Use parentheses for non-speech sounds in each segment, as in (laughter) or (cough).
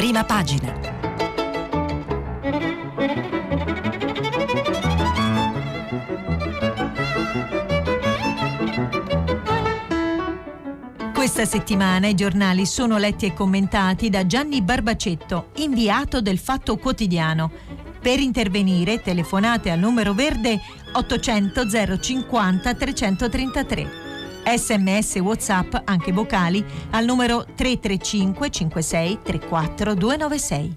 prima pagina. Questa settimana i giornali sono letti e commentati da Gianni Barbacetto, inviato del Fatto Quotidiano. Per intervenire telefonate al numero verde 800 050 333. Sms WhatsApp anche vocali al numero 335 56 34 296.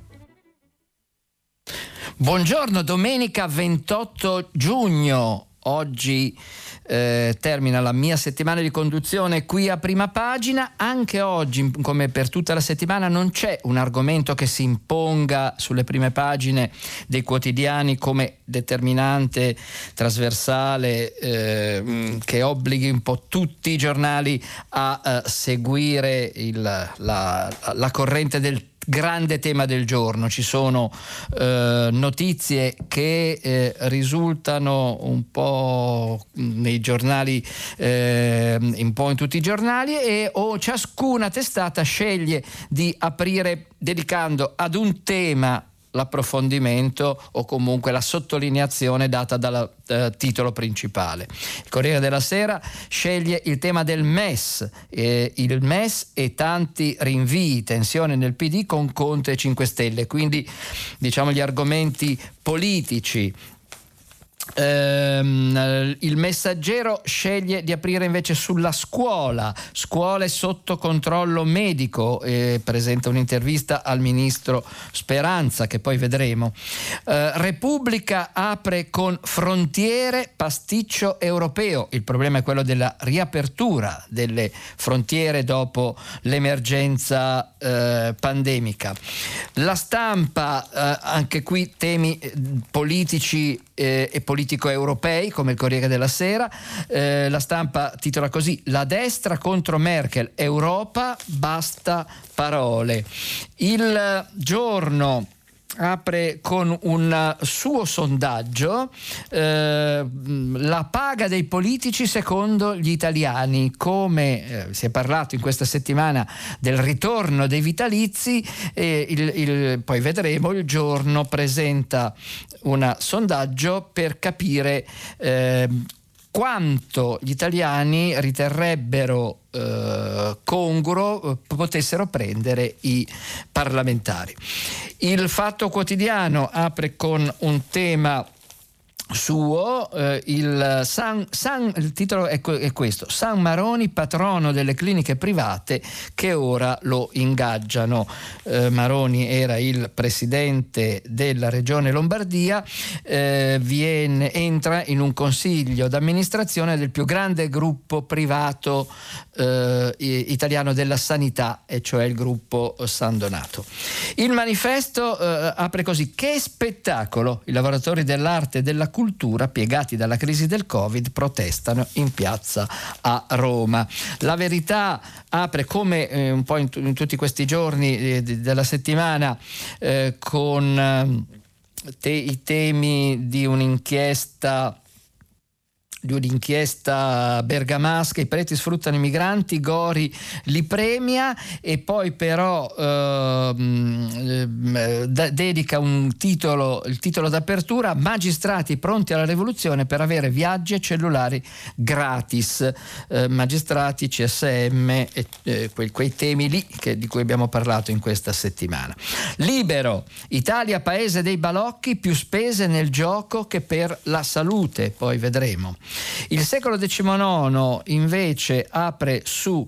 Buongiorno, domenica 28 giugno. Oggi eh, termina la mia settimana di conduzione qui a prima pagina. Anche oggi, come per tutta la settimana, non c'è un argomento che si imponga sulle prime pagine dei quotidiani come determinante, trasversale, eh, che obblighi un po' tutti i giornali a eh, seguire il, la, la corrente del tempo grande tema del giorno. Ci sono eh, notizie che eh, risultano un po' nei giornali, eh, un po' in tutti i giornali e o ciascuna testata sceglie di aprire dedicando ad un tema l'approfondimento o comunque la sottolineazione data dal eh, titolo principale. Il Corriere della Sera sceglie il tema del MES, eh, il MES e tanti rinvii, tensione nel PD con Conte e 5 Stelle, quindi diciamo gli argomenti politici Ehm, il messaggero sceglie di aprire invece sulla scuola, scuole sotto controllo medico, e presenta un'intervista al ministro Speranza che poi vedremo. Eh, Repubblica apre con frontiere pasticcio europeo, il problema è quello della riapertura delle frontiere dopo l'emergenza eh, pandemica. La stampa, eh, anche qui temi eh, politici eh, e politico-europei come il Corriere della Sera. Eh, la stampa titola così La destra contro Merkel, Europa, basta parole. Il giorno apre con un suo sondaggio eh, la paga dei politici secondo gli italiani. Come eh, si è parlato in questa settimana del ritorno dei vitalizi eh, il, il, poi vedremo il giorno presenta un sondaggio per capire eh, quanto gli italiani riterrebbero eh, congruo potessero prendere i parlamentari. Il Fatto Quotidiano apre con un tema suo, eh, il, San, San, il, titolo è, è, questo, San Maroni, patrono delle cliniche private che ora lo ingaggiano. Eh, Maroni era il presidente della regione Lombardia, eh, viene, entra in un consiglio d'amministrazione del più grande gruppo privato eh, italiano della sanità, e cioè il gruppo San Donato. Il manifesto eh, apre così, che spettacolo! I lavoratori dell'arte e della cultura, piegati dalla crisi del Covid, protestano in piazza a Roma. La verità apre come eh, un po' in, t- in, tutti questi giorni eh, della settimana eh, con eh, te- i temi di un'inchiesta di un'inchiesta bergamasca, i preti sfruttano i migranti, Gori li premia e poi però eh, dedica titolo, il titolo d'apertura, magistrati pronti alla rivoluzione per avere viaggi e cellulari gratis, eh, magistrati, CSM, e, eh, quei, quei, temi lì che, di cui abbiamo parlato in questa settimana. Libero, Italia paese dei balocchi, più spese nel gioco che per la salute, poi vedremo. Il secolo XIX invece apre su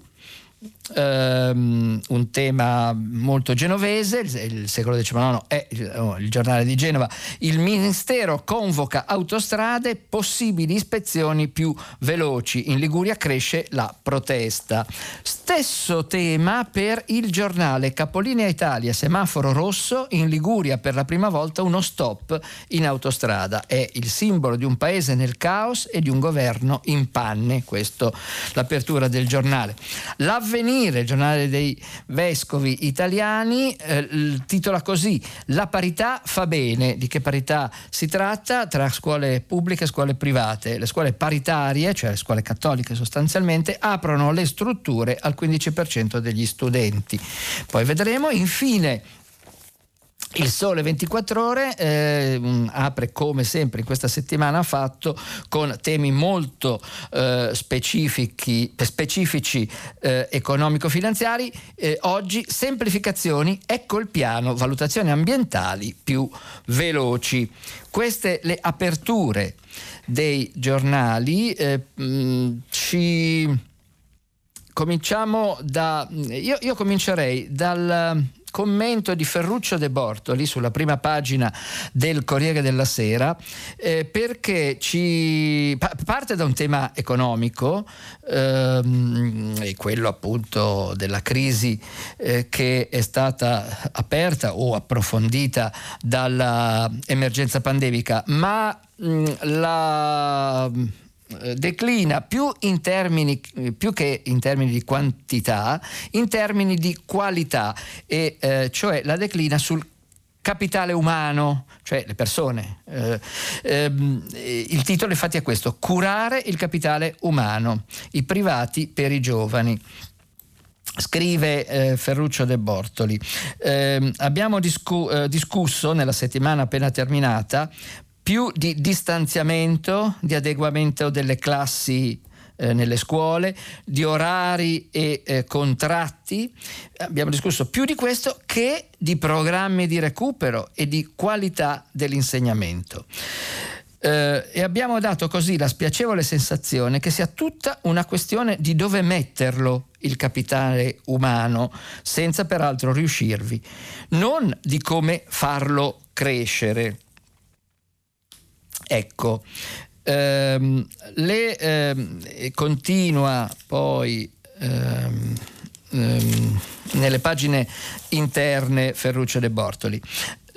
Um, un tema molto genovese, il, il secolo XIX è il, oh, il, giornale di Genova, il Ministero convoca autostrade, possibili ispezioni più veloci, in Liguria cresce la protesta. Stesso tema per il giornale. Capolinea Italia, semaforo rosso, in Liguria per la prima volta uno stop in autostrada, è il simbolo di un paese nel caos e di un governo in panne, questo l'apertura del giornale. L'avvenire Avvenire, il giornale dei vescovi italiani, eh, titola così La parità fa bene. Di che parità si tratta? Tra scuole pubbliche e scuole private. Le scuole paritarie, cioè le scuole cattoliche sostanzialmente, aprono le strutture al 15% degli studenti. Poi vedremo. Infine il Sole 24 Ore eh, apre come sempre in questa settimana fatto con temi molto eh, specifici eh, economico-finanziari. Eh, oggi semplificazioni, ecco il piano, valutazioni ambientali più veloci. Queste le aperture dei giornali. Eh, mh, ci cominciamo da. Io, io comincerei dal commento di Ferruccio De Bortoli sulla prima pagina del Corriere della Sera eh, perché ci pa- parte da un tema economico ehm, e quello appunto della crisi eh, che è stata aperta o approfondita dall'emergenza pandemica ma mh, la declina più, in termini, più che in termini di quantità, in termini di qualità, e eh, cioè la declina sul capitale umano, cioè le persone. Eh, ehm, il titolo infatti è questo, curare il capitale umano, i privati per i giovani. Scrive eh, Ferruccio De Bortoli, eh, abbiamo discu- eh, discusso nella settimana appena terminata più di distanziamento, di adeguamento delle classi eh, nelle scuole, di orari e eh, contratti. Abbiamo discusso più di questo che di programmi di recupero e di qualità dell'insegnamento. Eh, e abbiamo dato così la spiacevole sensazione che sia tutta una questione di dove metterlo il capitale umano, senza peraltro riuscirvi, non di come farlo crescere. Ecco, ehm, le, ehm, continua poi ehm, ehm, nelle pagine interne Ferruccio De Bortoli.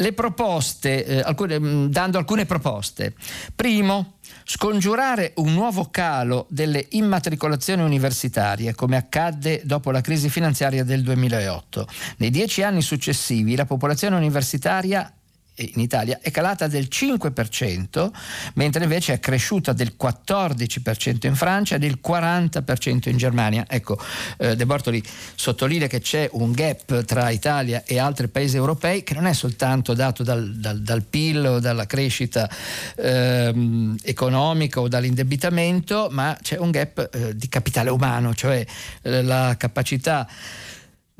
Le proposte, eh, alcune, mm, dando alcune proposte. Primo, scongiurare un nuovo calo delle immatricolazioni universitarie, come accadde dopo la crisi finanziaria del 2008. Nei dieci anni successivi la popolazione universitaria in Italia è calata del 5%, mentre invece è cresciuta del 14% in Francia e del 40% in Germania. Ecco, eh, De Bortoli sottolinea che c'è un gap tra Italia e altri paesi europei che non è soltanto dato dal, dal, dal PIL o dalla crescita ehm, economica o dall'indebitamento, ma c'è un gap eh, di capitale umano, cioè eh, la capacità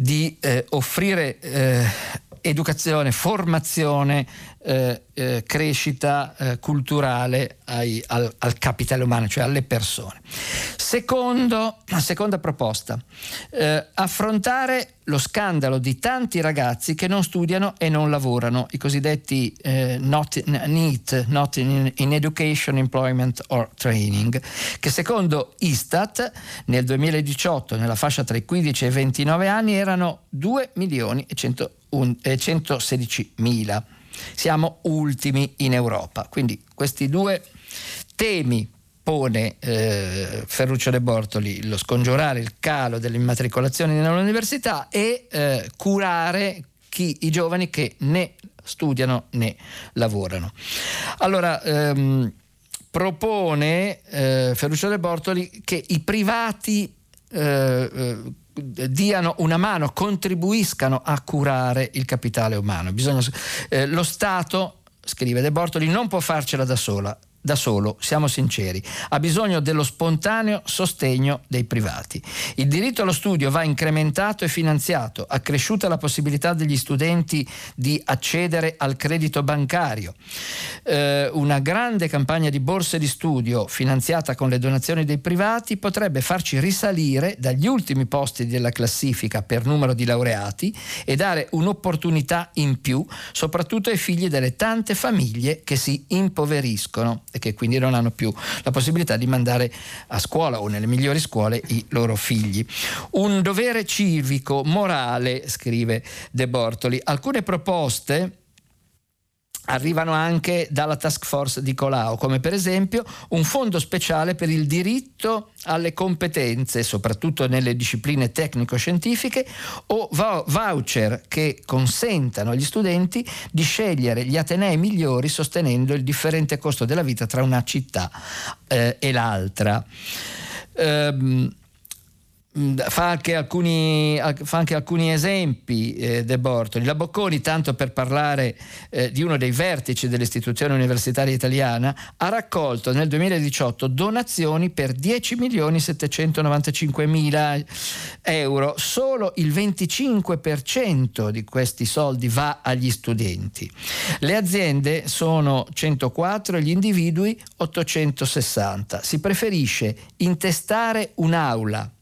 di eh, offrire eh, educazione, formazione, eh, eh, crescita eh, culturale ai, al, al, capitale umano, cioè alle persone. Secondo, seconda proposta, eh, affrontare lo scandalo di tanti ragazzi che non studiano e non lavorano, i cosiddetti eh, not NEET, Not in, in Education, Employment or Training, che secondo Istat nel 2018 nella fascia tra i 15 e i 29 anni erano 2 milioni e 100 116.000. Eh, Siamo ultimi in Europa. Quindi questi due temi pone eh, Ferruccio De Bortoli, lo scongiurare il calo delle immatricolazioni nell'università e eh, curare chi, i giovani che né studiano né lavorano. Allora, ehm, propone eh, Ferruccio De Bortoli che i privati eh, eh diano una mano, contribuiscano a curare il capitale umano. Bisogna, eh, lo Stato, scrive De Bortoli, non può farcela da sola, da solo, siamo sinceri, ha bisogno dello spontaneo sostegno dei privati. Il diritto allo studio va incrementato e finanziato, accresciuta la possibilità degli studenti di accedere al credito bancario. Eh, una grande campagna di borse di studio finanziata con le donazioni dei privati potrebbe farci risalire dagli ultimi posti della classifica per numero di laureati e dare un'opportunità in più, soprattutto ai figli delle tante famiglie che si impoveriscono e che quindi non hanno più la possibilità di mandare a scuola o nelle migliori scuole i loro figli. Un dovere civico, morale, scrive De Bortoli. Alcune proposte arrivano anche dalla task force di Colau, come per esempio un fondo speciale per il diritto alle competenze, soprattutto nelle discipline tecnico-scientifiche, o voucher che consentano agli studenti di scegliere gli atenei migliori sostenendo il differente costo della vita tra una città eh, e l'altra. Um, fa anche alcuni, fa anche alcuni esempi eh, De Bortoli. La Bocconi, tanto per parlare eh, di uno dei vertici dell'istituzione universitaria italiana, ha raccolto nel 2018 donazioni per 10 milioni 795 mila euro. Solo il 25% di questi soldi va agli studenti. Le aziende sono 104 e gli individui 860. Si preferisce intestare un'aula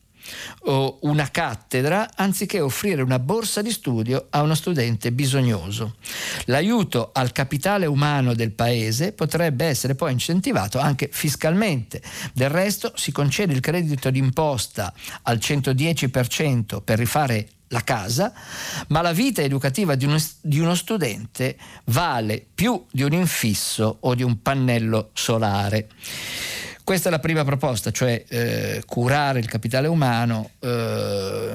o una cattedra anziché offrire una borsa di studio a uno studente bisognoso. L'aiuto al capitale umano del paese potrebbe essere poi incentivato anche fiscalmente. Del resto si concede il credito d'imposta al 110% per rifare la casa, ma la vita educativa di uno, di uno, studente vale più di un infisso o di un pannello solare. Questa è la prima proposta, cioè eh, curare il capitale umano eh,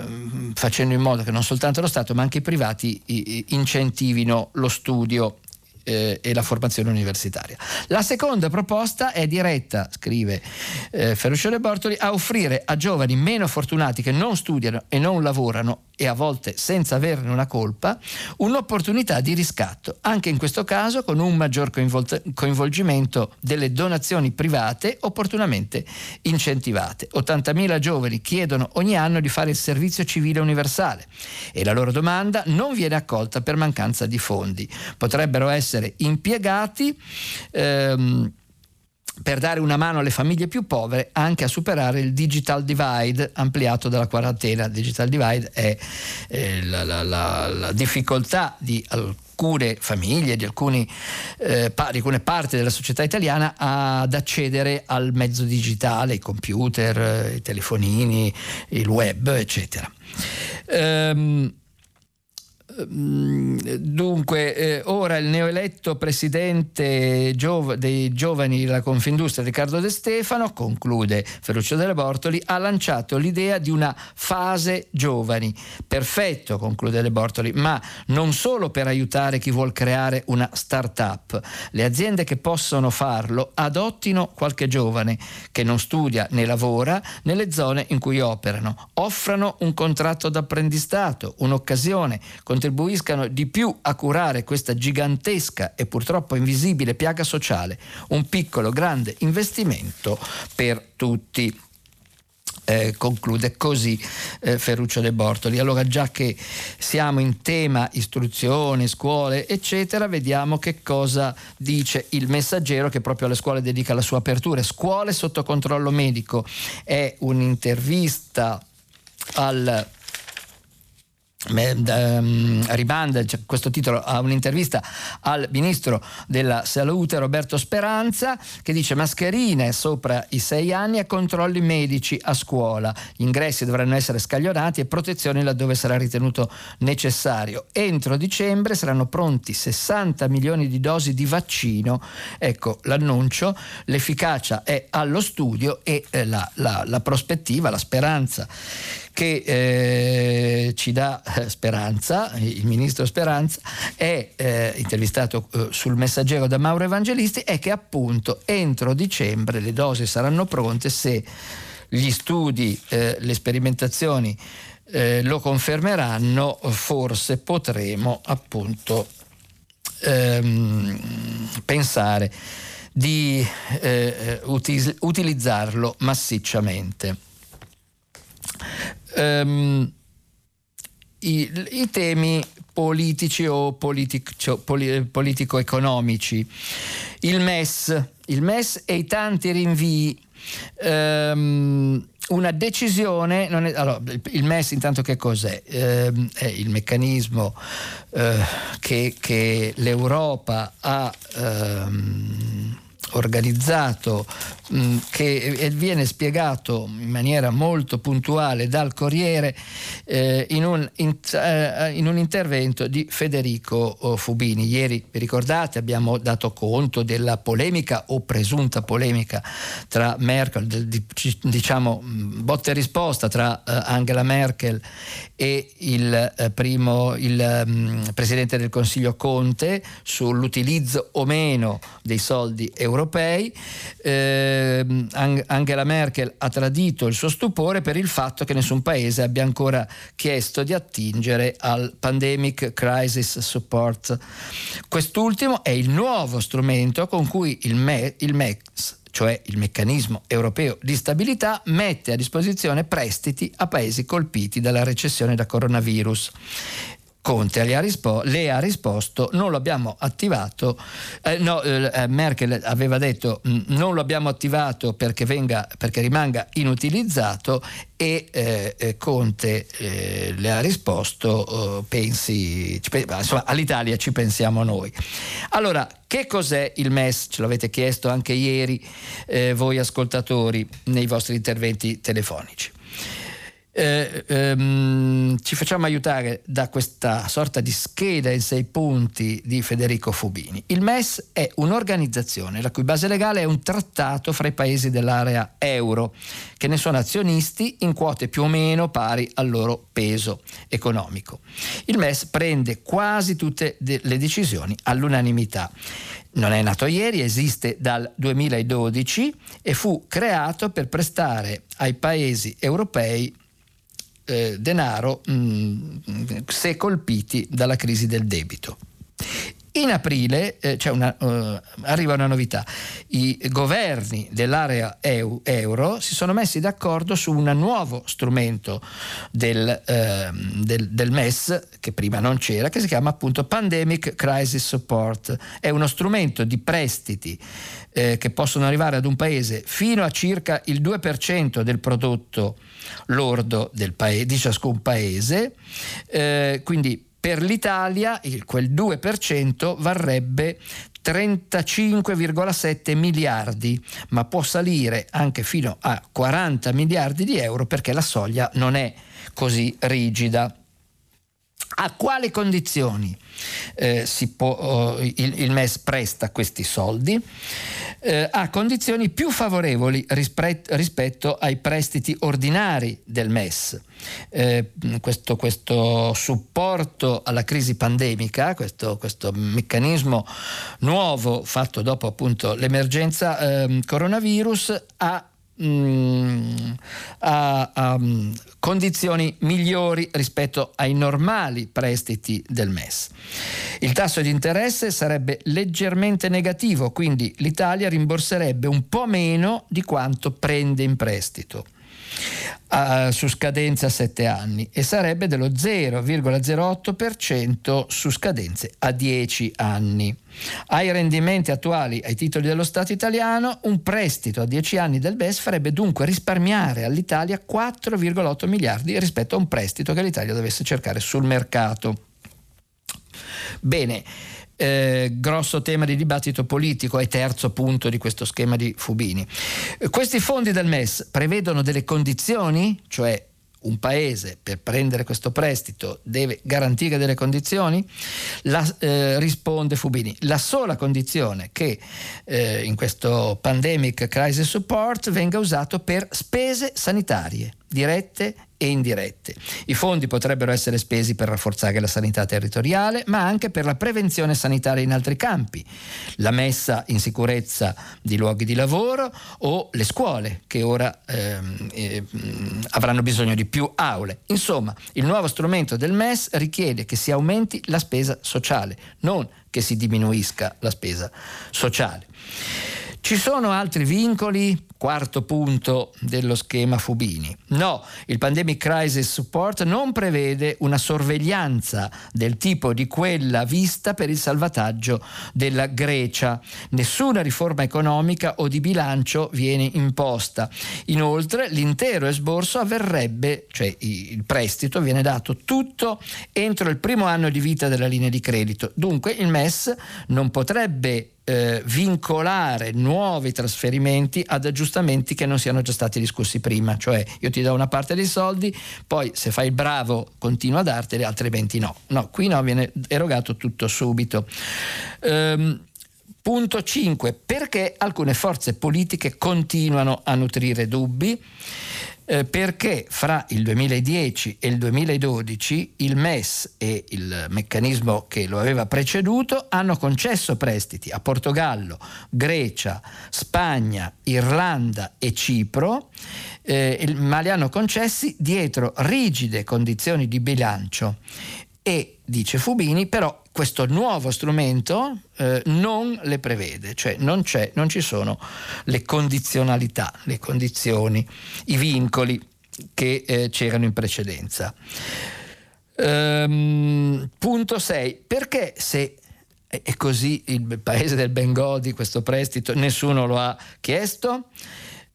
facendo in modo che non soltanto lo Stato ma anche i privati incentivino lo studio eh, e la formazione universitaria. La seconda proposta è diretta, scrive eh, Ferruccio De Bortoli, a offrire a giovani meno fortunati che non studiano e non lavorano e a volte senza averne una colpa, un'opportunità di riscatto, anche in questo caso con un maggior coinvolgimento delle donazioni private opportunamente incentivate. 80.000 giovani chiedono ogni anno di fare il servizio civile universale e la loro domanda non viene accolta per mancanza di fondi. Potrebbero essere impiegati ehm, per dare una mano alle famiglie più povere anche a superare il digital divide ampliato dalla quarantena. Digital divide è eh, la, la, la, la, difficoltà di alcune famiglie, di, alcuni, eh, pa- di alcune parti della società italiana ad accedere al mezzo digitale, i computer, i telefonini, il web, eccetera. Ehm, dunque, eh, ora il neoeletto presidente giov- dei giovani della Confindustria Riccardo De Stefano, conclude Ferruccio delle Bortoli, ha lanciato l'idea di una fase giovani. Perfetto, conclude De Bortoli, ma non solo per aiutare chi vuol creare una start-up. Le aziende che possono farlo adottino qualche giovane che non studia né lavora nelle zone in cui operano, offrano un contratto d'apprendistato, un'occasione, contribuiscano di più a curare questa gigantesca e purtroppo invisibile piaga sociale, un piccolo grande investimento per tutti. Eh, conclude così eh, Ferruccio De Bortoli. Allora già che siamo in tema istruzione, scuole eccetera, vediamo che cosa dice il messaggero che proprio alle scuole dedica la sua apertura. Scuole sotto controllo medico è un'intervista al Um, rimanda cioè, questo titolo a un'intervista al ministro della salute Roberto Speranza che dice mascherine sopra i sei anni e controlli medici a scuola. Gli ingressi dovranno essere scaglionati e protezioni laddove sarà ritenuto necessario. Entro dicembre saranno pronti 60 milioni di dosi di vaccino. Ecco l'annuncio. L'efficacia è allo studio e eh, la, la, la prospettiva la speranza che eh, ci dà eh, Speranza, il ministro Speranza, è eh, intervistato eh, sul messaggero da Mauro Evangelisti, è che appunto entro dicembre le dosi saranno pronte se gli studi, eh, le sperimentazioni eh, lo confermeranno, forse potremo appunto ehm, pensare di util- utilizzarlo massicciamente um, i, i, temi politici o politico, politico-economici. Il MES, il MES e i tanti rinvii. Um, una decisione, è, allora, il MES intanto che cos'è? Eh, è il meccanismo eh, che, che, l'Europa ha ehm, organizzato che viene spiegato in maniera molto puntuale dal Corriere eh, in, un, in, eh, in, un, intervento di Federico oh, Fubini. Ieri, vi ricordate, abbiamo dato conto della polemica o presunta polemica tra Merkel, diciamo mm, botta e risposta tra eh, Angela Merkel e il, eh, primo, il um, Presidente del Consiglio Conte sull'utilizzo o meno dei soldi europei. Eh, eh, Angela Merkel ha tradito il suo stupore per il fatto che nessun paese abbia ancora chiesto di attingere al Pandemic Crisis Support. Quest'ultimo è il nuovo strumento con cui il, Me, il MEX cioè il meccanismo europeo di stabilità, mette a disposizione prestiti a paesi colpiti dalla recessione da coronavirus. Conte le ha, rispo- le ha, risposto non lo abbiamo attivato, eh, no, eh, Merkel aveva detto mm, non lo abbiamo attivato perché, venga, perché rimanga inutilizzato e eh, eh Conte eh, le ha risposto oh, pensi, insomma, all'Italia ci pensiamo noi. Allora, che cos'è il MES? Ce l'avete chiesto anche ieri eh, voi ascoltatori nei vostri interventi telefonici eh, ehm, ci facciamo aiutare da questa sorta di scheda in sei punti di Federico Fubini. Il MES è un'organizzazione la cui base legale è un trattato fra i paesi dell'area euro, che ne sono azionisti in quote più o meno pari al loro peso economico. Il MES prende quasi tutte le decisioni all'unanimità. Non è nato ieri, esiste dal 2012 e fu creato per prestare ai paesi europei eh, denaro mh, mm, se colpiti dalla crisi del debito. In aprile eh, una, uh, arriva una novità. I governi dell'area EU, euro si sono messi d'accordo su un nuovo strumento del, uh, del, del, MES, che prima non c'era, che si chiama appunto Pandemic Crisis Support. È uno strumento di prestiti eh, che possono arrivare ad un paese fino a circa il 2% del prodotto lordo paese, di ciascun paese, eh, quindi per l'Italia il, quel 2% varrebbe 35,7 miliardi, ma può salire anche fino a 40 miliardi di euro perché la soglia non è così rigida. A quali condizioni eh, può, oh, il, il, MES presta questi soldi? Eh, a condizioni più favorevoli rispetto, rispetto ai prestiti ordinari del MES. Eh, questo, questo, supporto alla crisi pandemica, questo, questo, meccanismo nuovo fatto dopo appunto l'emergenza ehm, coronavirus ha Mm, a, a, mm, condizioni migliori rispetto ai normali prestiti del MES. Il tasso di interesse sarebbe leggermente negativo, quindi l'Italia rimborserebbe un po' meno di quanto prende in prestito uh, su scadenza a 7 anni e sarebbe dello 0,08% su scadenze a 10 anni. Ai rendimenti attuali ai titoli dello Stato italiano, un prestito a 10 anni del BES farebbe dunque risparmiare all'Italia 4,8 miliardi rispetto a un prestito che l'Italia dovesse cercare sul mercato. Bene, eh, grosso tema di dibattito politico e terzo punto di questo schema di Fubini. Questi fondi del MES prevedono delle condizioni, cioè un paese per prendere questo prestito deve garantire delle condizioni? La, eh, risponde Fubini, la sola condizione che eh, in questo Pandemic Crisis Support venga usato per spese sanitarie dirette e indirette. I fondi potrebbero essere spesi per rafforzare la sanità territoriale, ma anche per la prevenzione sanitaria in altri campi, la messa in sicurezza di luoghi di lavoro o le scuole che ora ehm, eh, avranno bisogno di più aule. Insomma, il nuovo strumento del MES richiede che si aumenti la spesa sociale, non che si diminuisca la spesa sociale. Ci sono altri vincoli? Quarto punto dello schema Fubini. No, il Pandemic Crisis Support non prevede una sorveglianza del tipo di quella vista per il salvataggio della Grecia. Nessuna riforma economica o di bilancio viene imposta. Inoltre l'intero esborso avverrebbe, cioè il prestito viene dato tutto entro il primo anno di vita della linea di credito. Dunque il MES non potrebbe eh, vincolare nuovi trasferimenti ad aggiustamenti che non siano già stati discussi prima, cioè io ti do una parte dei soldi, poi se fai il bravo continuo a darteli, altrimenti no. No, qui no, viene erogato tutto subito. Ehm, punto 5. Perché alcune forze politiche continuano a nutrire dubbi? Eh, perché fra il 2010 e il 2012 il MES e il meccanismo che lo aveva preceduto hanno concesso prestiti a Portogallo, Grecia, Spagna, Irlanda e Cipro, eh, ma li hanno concessi dietro rigide condizioni di bilancio e, dice Fubini, però questo nuovo strumento eh, non le prevede, cioè non, non, ci sono le condizionalità, le condizioni, i vincoli che eh, c'erano in precedenza. Ehm, punto 6. Perché se è così il paese del Bengodi questo prestito nessuno lo ha chiesto?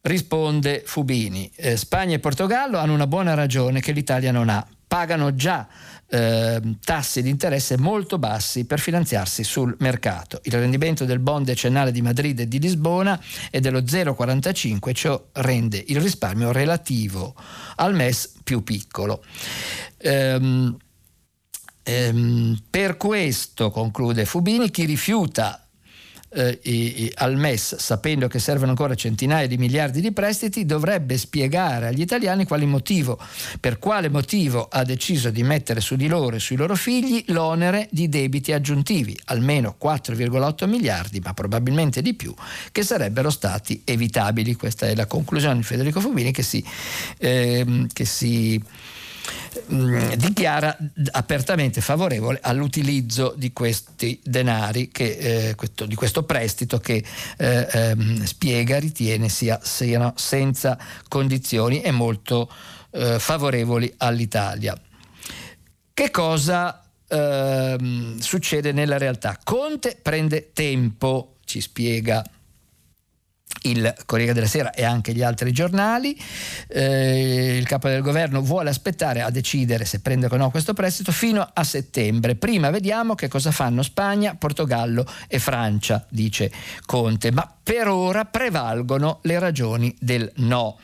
Risponde Fubini, eh, Spagna e Portogallo hanno una buona ragione che l'Italia non ha, pagano già eh, tassi di interesse molto bassi per finanziarsi sul mercato. Il rendimento del bond decennale di Madrid e di Lisbona è dello 0,45, ciò rende il risparmio relativo al MES più piccolo. Ehm, ehm, per questo, conclude Fubini, chi rifiuta eh, al MES, sapendo che servono ancora centinaia di miliardi di prestiti, dovrebbe spiegare agli italiani quale motivo, per quale motivo ha deciso di mettere su di loro e sui loro figli l'onere di debiti aggiuntivi, almeno 4,8 miliardi, ma probabilmente di più, che sarebbero stati evitabili. Questa è la conclusione di Federico Fubini che si, eh, che si Mm, dichiara apertamente favorevole all'utilizzo di questi denari, che, eh, questo, di questo prestito che eh, ehm, spiega, ritiene sia, siano senza condizioni e molto eh, favorevoli all'Italia. Che cosa ehm, succede nella realtà? Conte prende tempo, ci spiega il Corriere della Sera e anche gli altri giornali. Eh, il capo del governo vuole aspettare a decidere se prendere o no questo prestito fino a settembre. Prima vediamo che cosa fanno Spagna, Portogallo e Francia, dice Conte, ma per ora prevalgono le ragioni del no.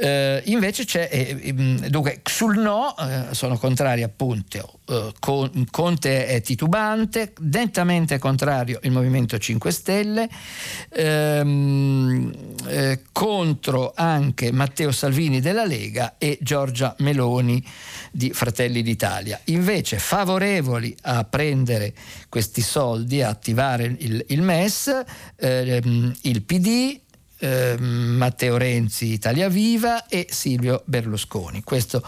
Eh, invece c'è, eh, dunque, sul no eh, sono contrari appunto, eh, Conte è titubante, nettamente contrario il Movimento 5 Stelle, ehm, eh, contro anche Matteo Salvini della Lega e Giorgia Meloni di Fratelli d'Italia. Invece favorevoli a prendere questi soldi, a attivare il, il MES, ehm, il PD, eh, Matteo Renzi Italia Viva e Silvio Berlusconi. Questo,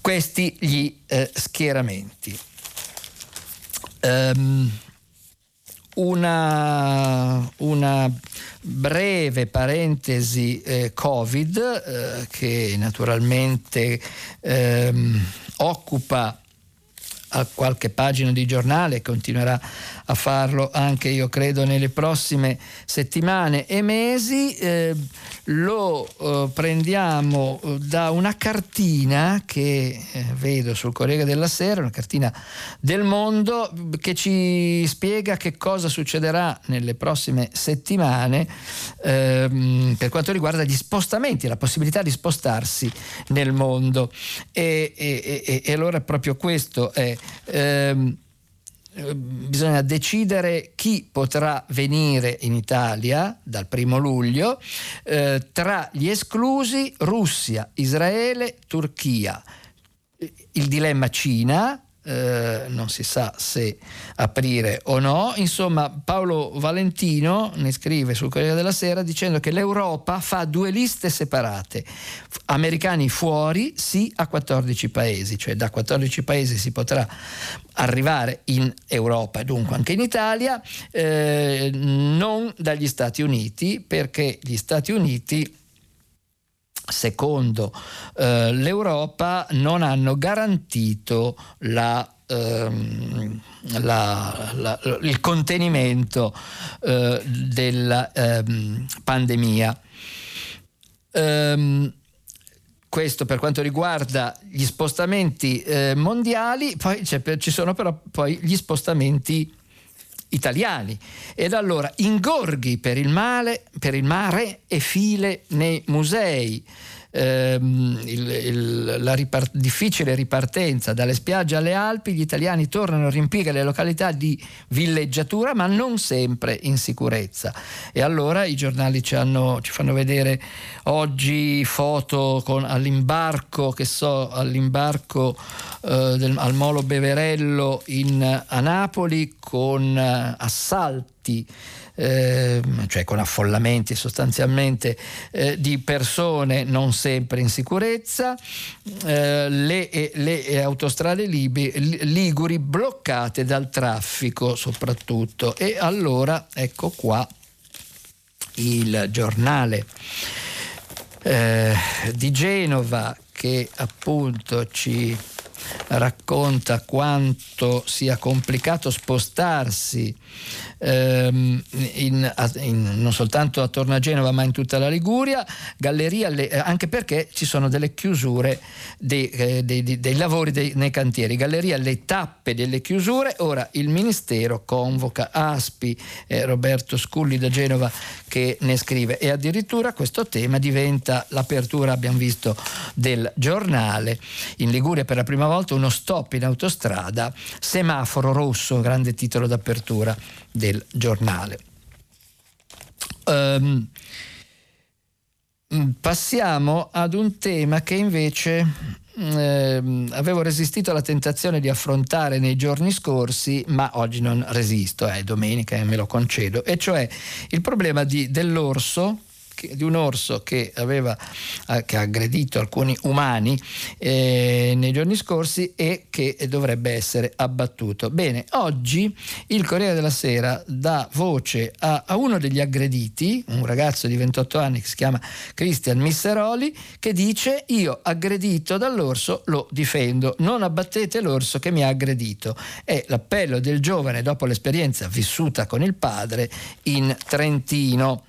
questi gli eh, schieramenti. Um, una, una, breve parentesi eh, Covid eh, che naturalmente ehm, occupa qualche pagina di giornale, continuerà a farlo anche io credo nelle prossime settimane e mesi. Eh, lo eh, prendiamo eh, da una cartina che eh, vedo sul Corriere della Sera, una cartina del mondo che ci spiega che cosa succederà nelle prossime settimane ehm, per quanto riguarda gli spostamenti, la possibilità di spostarsi nel mondo. E, e, e, e allora proprio questo è... Ehm, bisogna decidere chi potrà venire in Italia dal primo luglio, eh, tra gli esclusi Russia, Israele, Turchia. Il dilemma Cina, eh, non si sa se aprire o no. Insomma, Paolo Valentino ne scrive sul Corriere della Sera dicendo che l'Europa fa due liste separate. Americani fuori, sì a 14 paesi, cioè da 14 paesi si potrà arrivare in Europa e dunque anche in Italia, eh, non dagli Stati Uniti, perché gli Stati Uniti secondo eh, l'Europa non hanno garantito la, ehm, la, la, il contenimento eh, della ehm, pandemia. Ehm, questo per quanto riguarda gli spostamenti eh, mondiali, poi ci sono però poi gli spostamenti italiani. Ed allora ingorghi per il, male, per il mare e file nei musei. Ehm, il, il, la ripart- difficile ripartenza dalle spiagge alle Alpi, gli italiani tornano a riempire le località di villeggiatura, ma non sempre in sicurezza. E allora i giornali ci, hanno, ci fanno vedere oggi foto con, all'imbarco, che so, all'imbarco eh, del, al Molo Beverello in, a Napoli con eh, assalti eh, cioè con affollamenti sostanzialmente eh, di persone non sempre in sicurezza, eh, le, le, autostrade libi, liguri bloccate dal traffico soprattutto. E allora ecco qua il giornale eh, di Genova che appunto ci racconta quanto sia complicato spostarsi ehm, in, in, non soltanto attorno a Genova ma in tutta la Liguria, galleria, le, eh, anche perché ci sono delle chiusure dei, eh, dei, dei, dei lavori nei cantieri. Galleria le tappe delle chiusure, ora il Ministero convoca Aspi, eh, Roberto Sculli da Genova che ne scrive e addirittura questo tema diventa l'apertura, abbiamo visto, del giornale. In Liguria per la prima volta uno stop in autostrada, semaforo rosso, grande titolo d'apertura del giornale. Um, passiamo ad un tema che invece eh, avevo resistito alla tentazione di affrontare nei giorni scorsi, ma oggi non resisto, è domenica e me lo concedo, e cioè il problema di, dell'orso di un orso che, aveva, eh, che ha aggredito alcuni umani eh, nei giorni scorsi e che dovrebbe essere abbattuto. Bene, oggi il Corriere della Sera dà voce a, a uno degli aggrediti, un ragazzo di 28 anni che si chiama Christian Misseroli, che dice io aggredito dall'orso lo difendo, non abbattete l'orso che mi ha aggredito. È l'appello del giovane dopo l'esperienza vissuta con il padre in Trentino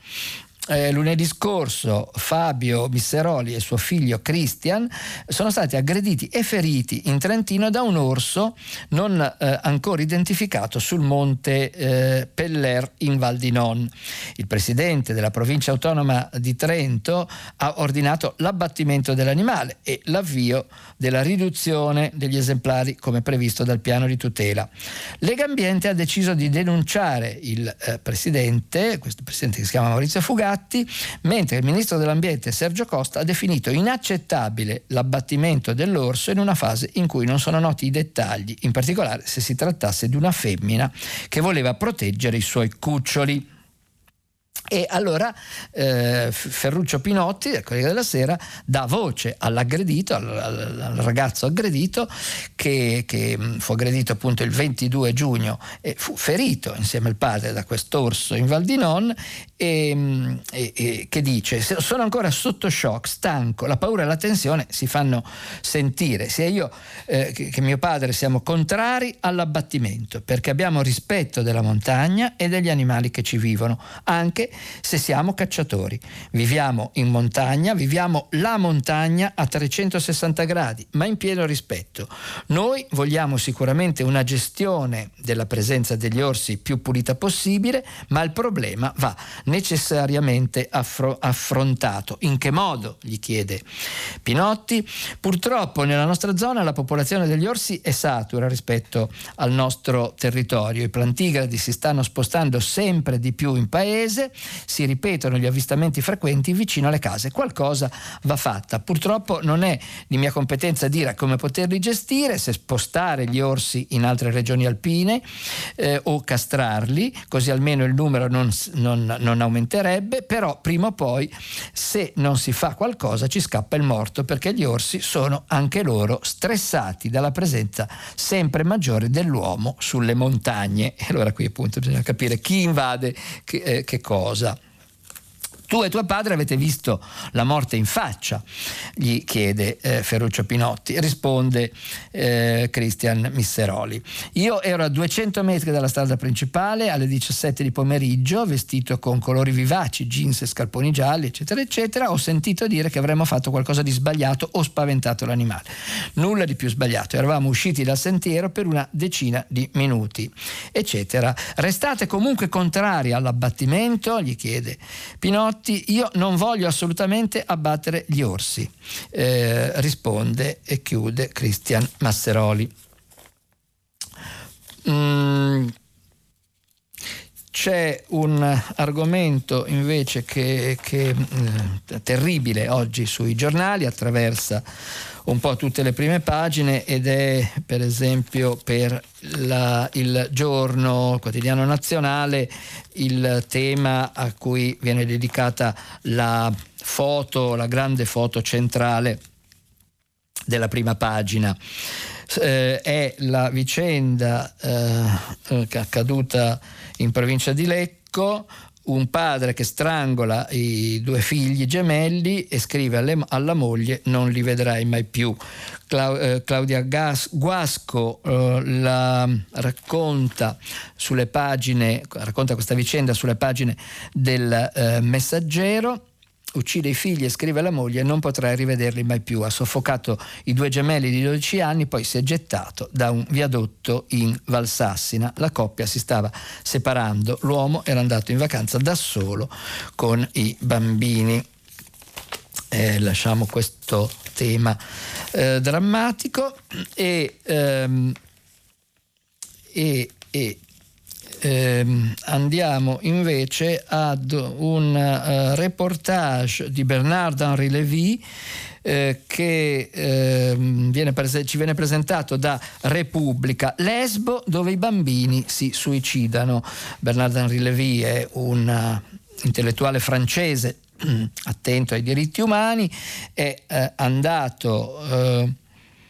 eh, lunedì scorso Fabio Misseroli e suo figlio Christian sono stati aggrediti e feriti in Trentino da un orso non eh, ancora identificato sul monte eh, Peller in Val di Non. Il presidente della provincia autonoma di Trento ha ordinato l'abbattimento dell'animale e l'avvio della riduzione degli esemplari come previsto dal piano di tutela. Lega Ambiente ha deciso di denunciare il eh, presidente, questo presidente che si chiama Maurizio Fugatti, fatti, mentre il ministro dell'Ambiente Sergio Costa ha definito inaccettabile l'abbattimento dell'orso in una fase in cui non sono noti i dettagli, in particolare se si trattasse di una femmina che voleva proteggere i suoi cuccioli. E allora eh, Ferruccio Pinotti, del Corriere della Sera, dà voce all'aggredito, al, al, al ragazzo aggredito, che, che, fu aggredito appunto il 22 giugno e fu ferito insieme al padre da quest'orso in Val di Non e, e, e, che dice sono ancora sotto shock, stanco, la paura e la tensione si fanno sentire, sia io eh, che, che mio padre siamo contrari all'abbattimento perché abbiamo rispetto della montagna e degli animali che ci vivono, anche se siamo cacciatori. Viviamo in montagna, viviamo la montagna a 360 gradi, ma in pieno rispetto. Noi vogliamo sicuramente una gestione della presenza degli orsi più pulita possibile, ma il problema va necessariamente affro- affrontato. In che modo? gli chiede Pinotti. Purtroppo nella nostra zona la popolazione degli orsi è satura rispetto al nostro territorio. I plantigradi si stanno spostando sempre di più in paese, si ripetono gli avvistamenti frequenti vicino alle case. Qualcosa va fatta. Purtroppo non è di mia competenza dire come poterli gestire, se spostare gli orsi in altre regioni alpine eh, o castrarli, così almeno il numero non, non, non aumenterebbe, però prima o poi se non si fa qualcosa ci scappa il morto perché gli orsi sono anche loro stressati dalla presenza sempre maggiore dell'uomo sulle montagne. E allora qui appunto bisogna capire chi invade che, eh, che cosa. cosa Tu e tuo padre avete visto la morte in faccia, gli chiede eh, Ferruccio Pinotti. Risponde eh, Cristian Misseroli. Io ero a 200 metri dalla strada principale alle 17 di pomeriggio, vestito con colori vivaci, jeans e scarponi gialli, eccetera, eccetera. Ho sentito dire che avremmo fatto qualcosa di sbagliato o spaventato l'animale. Nulla di più sbagliato. Eravamo usciti dal sentiero per una decina di minuti, eccetera. Restate comunque contrari all'abbattimento? gli chiede Pinotti Pinotti, io non voglio assolutamente abbattere gli orsi, eh, risponde e chiude Cristian Masseroli. Mm, c'è un argomento invece che, che eh, terribile oggi sui giornali, attraversa un po' tutte le prime pagine ed è per esempio per la, il giorno il quotidiano nazionale il tema a cui viene dedicata la foto, la grande foto centrale della prima pagina. Eh, è la vicenda eh, accaduta in provincia di Lecco, un padre che strangola i due figli gemelli e scrive alle, alla moglie non li vedrai mai più. Clau, eh, Claudia Gas, Guasco eh, la racconta pagine, racconta questa vicenda sulle pagine del eh, Messaggero uccide i figli e scrive alla moglie non potrai rivederli mai più. Ha soffocato i due gemelli di 12 anni, poi si è gettato da un viadotto in Valsassina. La coppia si stava separando, l'uomo era andato in vacanza da solo con i bambini. Eh, lasciamo questo tema eh, drammatico e, ehm, e, e eh, andiamo invece ad un uh, reportage di Bernard-Henri Lévy eh, che eh, viene prese- ci viene presentato da Repubblica, Lesbo dove i bambini si suicidano. Bernard-Henri Lévy è un uh, intellettuale francese (clears throat) attento ai diritti umani, è eh, andato eh,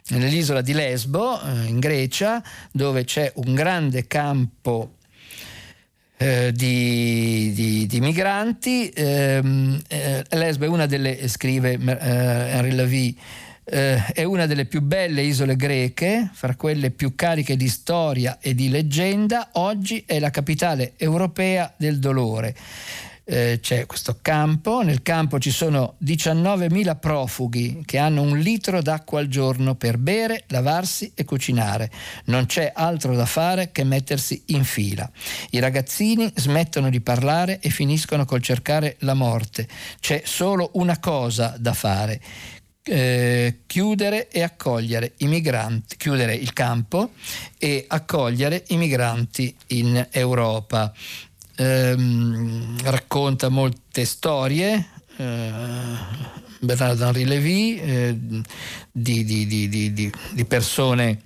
nell'isola di Lesbo, eh, in Grecia, dove c'è un grande campo eh, di, di, di, migranti. Ehm, eh, Lesbo è una delle, scrive eh, Henri Lavie, eh, è una delle più belle isole greche, fra quelle più cariche di storia e di leggenda. Oggi è la capitale europea del dolore eh, c'è questo campo, nel campo ci sono 19.000 profughi che hanno un litro d'acqua al giorno per bere, lavarsi e cucinare. Non c'è altro da fare che mettersi in fila. I ragazzini smettono di parlare e finiscono col cercare la morte. C'è solo una cosa da fare. Eh, chiudere e accogliere i migranti, chiudere il campo e accogliere i migranti in Europa ehm, racconta molte storie. Eh, Bernard Henri Lévy eh, di, di, di, di, persone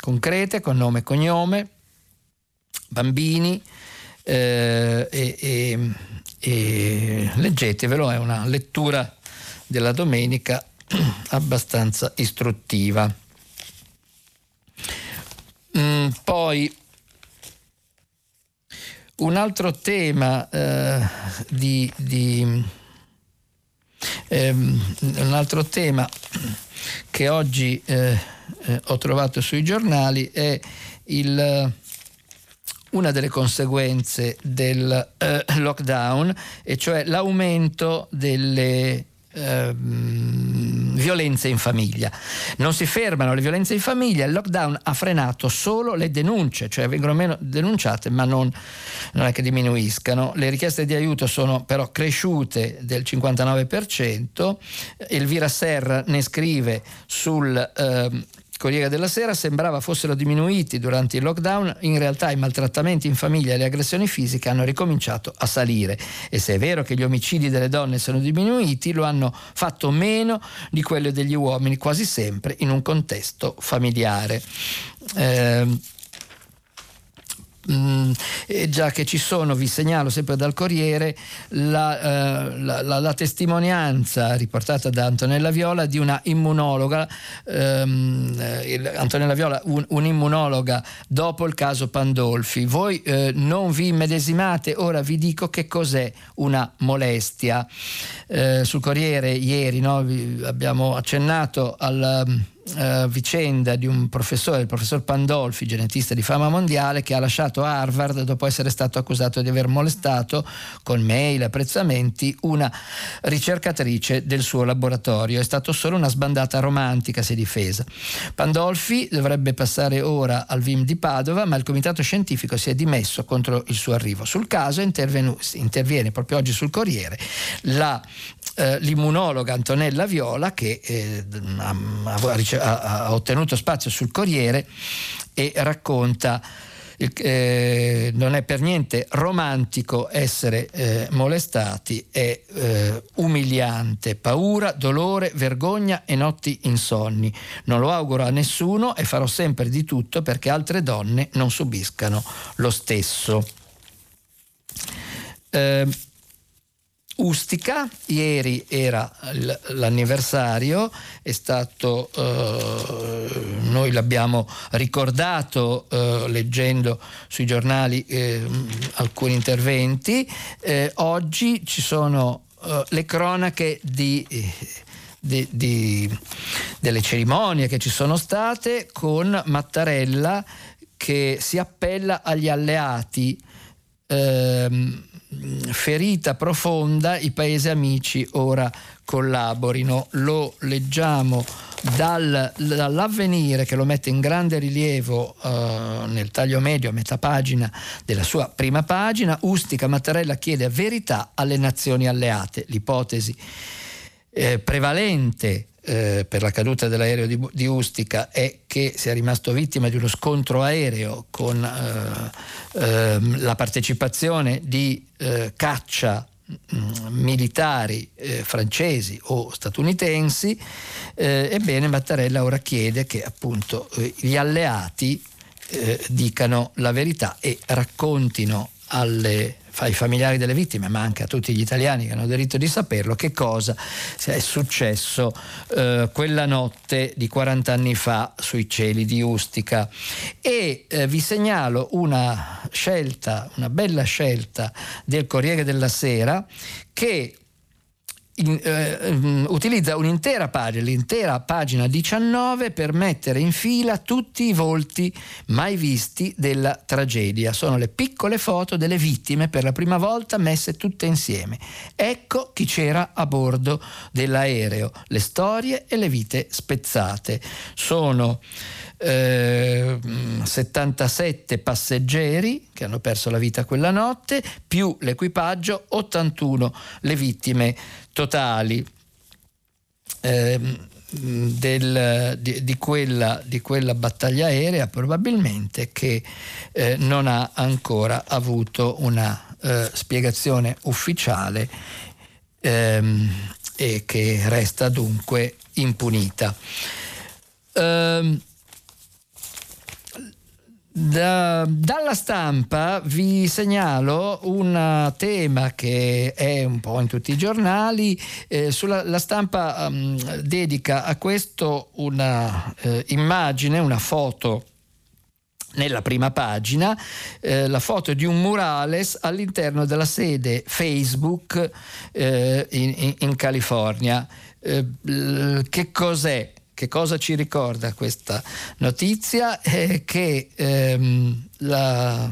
concrete con nome e cognome, bambini eh, e, e, e leggetevelo, è una lettura della domenica (clears throat) abbastanza istruttiva. Mm, poi un altro tema eh, di, di ehm, un altro tema che oggi eh, eh, ho trovato sui giornali è il, una delle conseguenze del eh, lockdown, e cioè l'aumento delle Ehm, violenze in famiglia. Non si fermano le violenze in famiglia, il lockdown ha frenato solo le denunce, cioè vengono meno denunciate ma non, non è che diminuiscano. Le richieste di aiuto sono però cresciute del 59%, Elvira Serra ne scrive sul... Eh, Corriere della Sera sembrava fossero diminuiti durante il lockdown, in realtà i maltrattamenti in famiglia e le aggressioni fisiche hanno ricominciato a salire e se è vero che gli omicidi delle donne sono diminuiti, lo hanno fatto meno di quelli degli uomini, quasi sempre in un contesto familiare. Eh, Mm, già che ci sono, vi segnalo sempre dal Corriere, la, eh, la, la, la testimonianza riportata da Antonella Viola di una immunologa, ehm, eh, Antonella Viola, un, un'immunologa dopo il caso Pandolfi. Voi eh, non vi immedesimate, ora vi dico che cos'è una molestia. Eh, sul Corriere ieri no, abbiamo accennato al uh, vicenda di un professore, il professor Pandolfi, genetista di fama mondiale, che ha lasciato Harvard dopo essere stato accusato di aver molestato con mail e apprezzamenti una ricercatrice del suo laboratorio. È stato solo una sbandata romantica, si è difesa. Pandolfi dovrebbe passare ora al VIM di Padova, ma il comitato scientifico si è dimesso contro il suo arrivo. Sul caso interviene proprio oggi sul Corriere la eh, l'immunologa Antonella Viola che eh, ha, ha, ha, ottenuto spazio sul Corriere e racconta eh, non è per niente romantico essere eh, molestati, è eh, umiliante, paura, dolore, vergogna e notti insonni. Non lo auguro a nessuno e farò sempre di tutto perché altre donne non subiscano lo stesso. Ustica, ieri era l'anniversario, è stato, eh, noi l'abbiamo ricordato eh, leggendo sui giornali eh, alcuni interventi, eh, oggi ci sono eh, le cronache di, di, di, delle cerimonie che ci sono state con Mattarella che si appella agli alleati. Ehm, ferita profonda, i paesi amici ora collaborino. Lo leggiamo dal, dall'avvenire che lo mette in grande rilievo uh, nel taglio medio a metà pagina della sua prima pagina. Ustica Mattarella chiede verità alle nazioni alleate. L'ipotesi eh, prevalente eh, per la caduta dell'aereo di, di, Ustica è che sia rimasto vittima di uno scontro aereo con eh, eh, la partecipazione di eh, caccia mm, militari eh, francesi o statunitensi, eh, ebbene Mattarella ora chiede che appunto gli alleati dicano la verità e raccontino alle ai familiari delle vittime, ma anche a tutti gli italiani che hanno diritto di saperlo, che cosa è successo eh, quella notte di 40 anni fa sui cieli di Ustica. E eh, vi segnalo una scelta, una bella scelta del Corriere della Sera che in, eh, mm, utilizza un'intera pagina, l'intera pagina 19 per mettere in fila tutti i volti mai visti della tragedia. Sono le piccole foto delle vittime per la prima volta messe tutte insieme. Ecco chi c'era a bordo dell'aereo, le storie e le vite spezzate. Sono eh, 77 passeggeri che hanno perso la vita quella notte, più l'equipaggio, 81 le vittime totali. Eh, del, di, di, quella, di, quella, battaglia aerea probabilmente che eh, non ha ancora avuto una eh, spiegazione ufficiale ehm, e che resta dunque impunita. Um, da, dalla stampa vi segnalo un tema che è un po' in tutti i giornali. Eh, sulla, la stampa um, dedica a questo una eh, immagine, una foto nella prima pagina eh, la foto di un murales all'interno della sede Facebook eh, in, in, California. Eh, che cos'è? Che cosa ci ricorda questa notizia? (laughs) Eh, che ehm, la,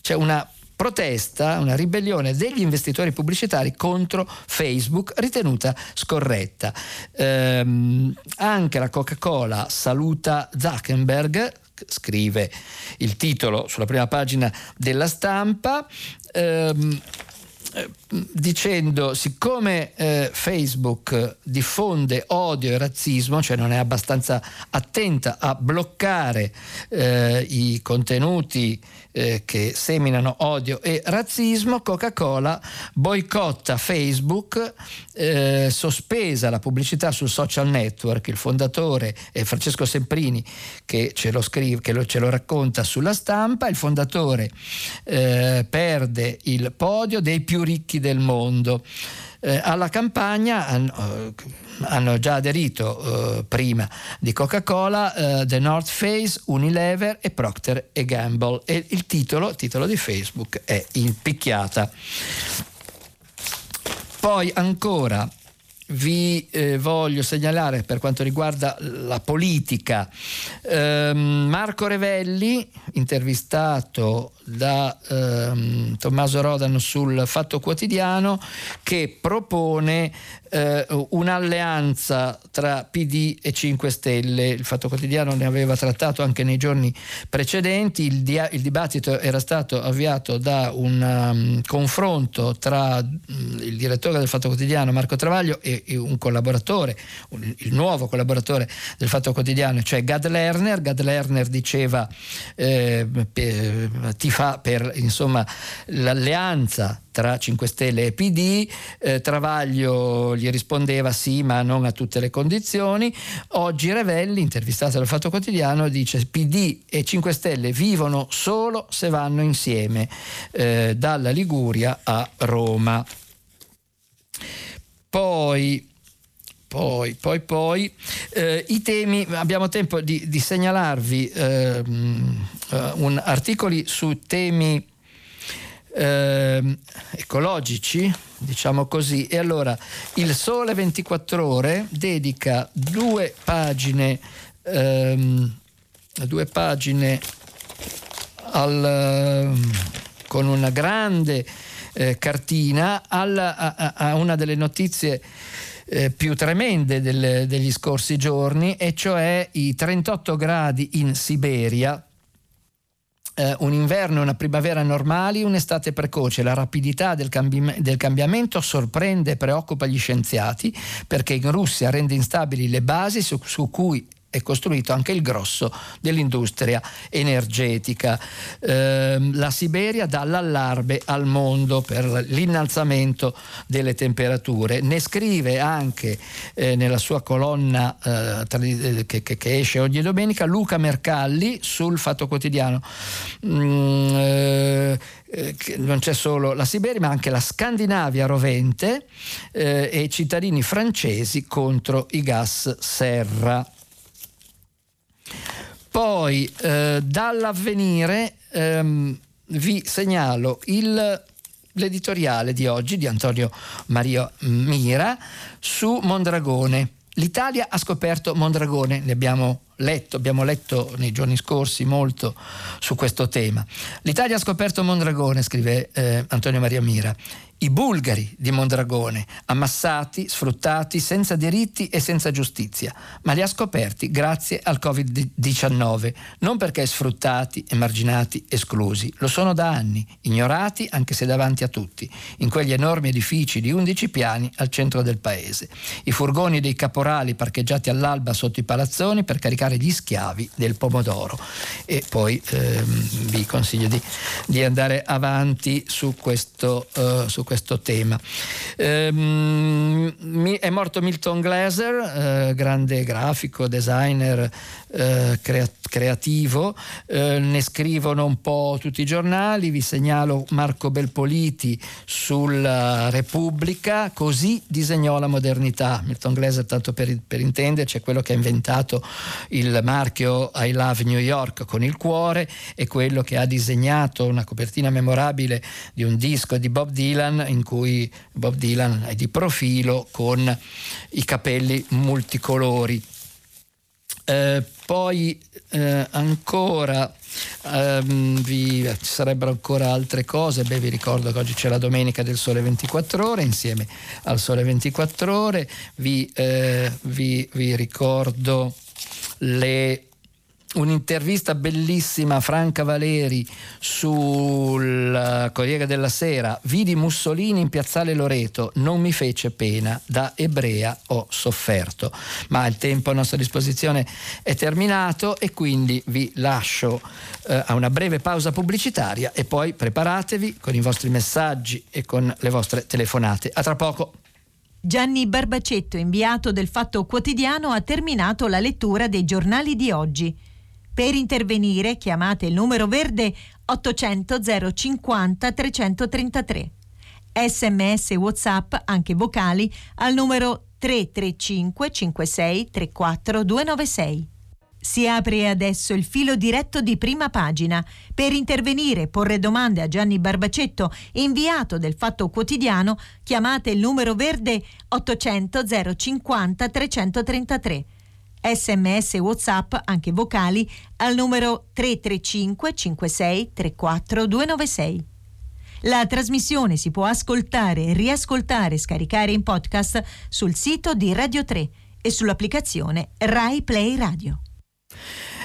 c'è una protesta, una ribellione degli investitori pubblicitari contro Facebook ritenuta scorretta. Ehm, anche la Coca-Cola saluta Zuckerberg, scrive il titolo sulla prima pagina della stampa. Ehm, eh, dicendo siccome eh, Facebook diffonde odio e razzismo, cioè non è abbastanza attenta a bloccare eh, i contenuti eh, che seminano odio e razzismo, Coca-Cola boicotta Facebook, eh, sospesa la pubblicità sul social network, il fondatore è Francesco Semprini che ce lo, scrive, che lo, ce lo racconta sulla stampa, il fondatore eh, perde il podio dei più ricchi del mondo. Eh, alla campagna hanno, eh, hanno già aderito eh, prima di Coca-Cola eh, The North Face, Unilever e Procter Gamble e il titolo, titolo di Facebook è Impicchiata. Poi ancora vi eh, voglio segnalare per quanto riguarda la politica ehm, Marco Revelli, intervistato da ehm, Tommaso Rodano sul Fatto Quotidiano, che propone eh, un'alleanza tra PD e 5 Stelle. Il Fatto Quotidiano ne aveva trattato anche nei giorni precedenti. Il, dia- il dibattito era stato avviato da un um, confronto tra um, il direttore del Fatto Quotidiano Marco Travaglio e, e un collaboratore, un, il nuovo collaboratore del Fatto Quotidiano, cioè Gad Lerner. Gad Lerner diceva eh, ti fa per insomma, l'alleanza tra 5 Stelle e PD, eh, Travaglio gli rispondeva sì ma non a tutte le condizioni, oggi Revelli, intervistato dal Fatto Quotidiano, dice PD e 5 Stelle vivono solo se vanno insieme eh, dalla Liguria a Roma. Poi poi, poi, poi eh, i temi, abbiamo tempo di, di segnalarvi eh, un, articoli su temi eh, ecologici, diciamo così, e allora il Sole 24 ore dedica due pagine, ehm, due pagine al, con una grande eh, cartina alla, a, a una delle notizie eh, più tremende del, degli scorsi giorni, e cioè i 38 gradi in Siberia. Eh, un inverno e una primavera normali, un'estate precoce. La rapidità del, cambi- del, cambiamento sorprende e preoccupa gli scienziati perché in Russia rende instabili le basi su, su cui è costruito anche il grosso dell'industria energetica. Eh, la Siberia dà l'allarme al mondo per l'innalzamento delle temperature. Ne scrive anche eh, nella sua colonna eh, che, che, che, esce ogni domenica Luca Mercalli sul Fatto Quotidiano. Mm, eh, non c'è solo la Siberia, ma anche la Scandinavia rovente eh, e i cittadini francesi contro i gas serra. Poi eh, dall'avvenire ehm, vi segnalo il, l'editoriale di oggi di Antonio Maria Mira su Mondragone. L'Italia ha scoperto Mondragone, ne abbiamo letto, abbiamo letto nei giorni scorsi molto su questo tema. L'Italia ha scoperto Mondragone, scrive eh, Antonio Maria Mira i bulgari di Mondragone, ammassati, sfruttati, senza diritti e senza giustizia, ma li ha scoperti grazie al Covid-19, non perché sfruttati, emarginati, esclusi, lo sono da anni, ignorati anche se davanti a tutti, in quegli enormi edifici di 11 piani al centro del paese. I furgoni dei caporali parcheggiati all'alba sotto i palazzoni per caricare gli schiavi del pomodoro. E poi ehm, vi consiglio di, di, andare avanti su questo, uh, su questo questo tema. Ehm, è morto Milton Glaser, eh, grande grafico, designer, eh, creativo, eh, ne scrivono un po' tutti i giornali, vi segnalo Marco Belpoliti sulla Repubblica, così disegnò la modernità. Milton Glaser, tanto per, per intenderci, è quello che ha inventato il marchio I Love New York con il cuore, è quello che ha disegnato una copertina memorabile di un disco di Bob Dylan in cui Bob Dylan è di profilo con i capelli multicolori. Eh, poi eh, ancora ehm, vi, ci sarebbero ancora altre cose, beh vi ricordo che oggi c'è la domenica del Sole 24 ore, insieme al Sole 24 ore. Vi, eh, vi, vi ricordo le un'intervista bellissima a Franca Valeri sul Corriere della Sera, vidi Mussolini in piazzale Loreto, non mi fece pena, da ebrea ho sofferto. Ma il tempo a nostra disposizione è terminato e quindi vi lascio eh, a una breve pausa pubblicitaria e poi preparatevi con i vostri messaggi e con le vostre telefonate. A tra poco. Gianni Barbacetto, inviato del Fatto Quotidiano, ha terminato la lettura dei giornali di oggi. Per intervenire chiamate il numero verde 800 050 333. Sms WhatsApp, anche vocali, al numero 335 56 34 296. Si apre adesso il filo diretto di prima pagina. Per intervenire e porre domande a Gianni Barbacetto, inviato del Fatto Quotidiano, chiamate il numero verde 800 050 333. Sms WhatsApp, anche vocali, al numero 335 56 34 296. La trasmissione si può ascoltare, riascoltare e scaricare in podcast sul sito di Radio 3 e sull'applicazione Rai Play Radio.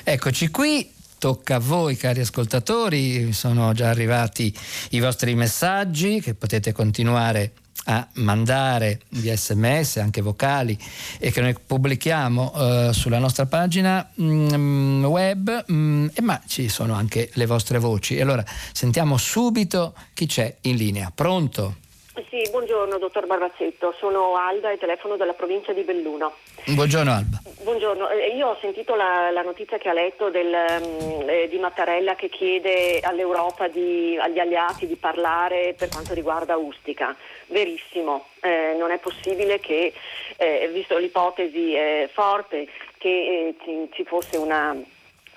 Eccoci qui, tocca a voi cari ascoltatori, sono già arrivati i vostri messaggi che potete continuare a mandare via sms anche vocali e che noi pubblichiamo uh, sulla nostra pagina um, web um, ma ci sono anche le vostre voci allora sentiamo subito chi c'è in linea pronto? Sì, buongiorno dottor Barbacetto, sono Alda e telefono dalla provincia di Belluno. Buongiorno Alba. Buongiorno, eh, io ho sentito la, la, notizia che ha letto del, um, eh, di Mattarella che chiede all'Europa, di, agli alleati di parlare per quanto riguarda Ustica. Verissimo, eh, non è possibile che, eh, visto l'ipotesi eh, forte, che eh, ci fosse una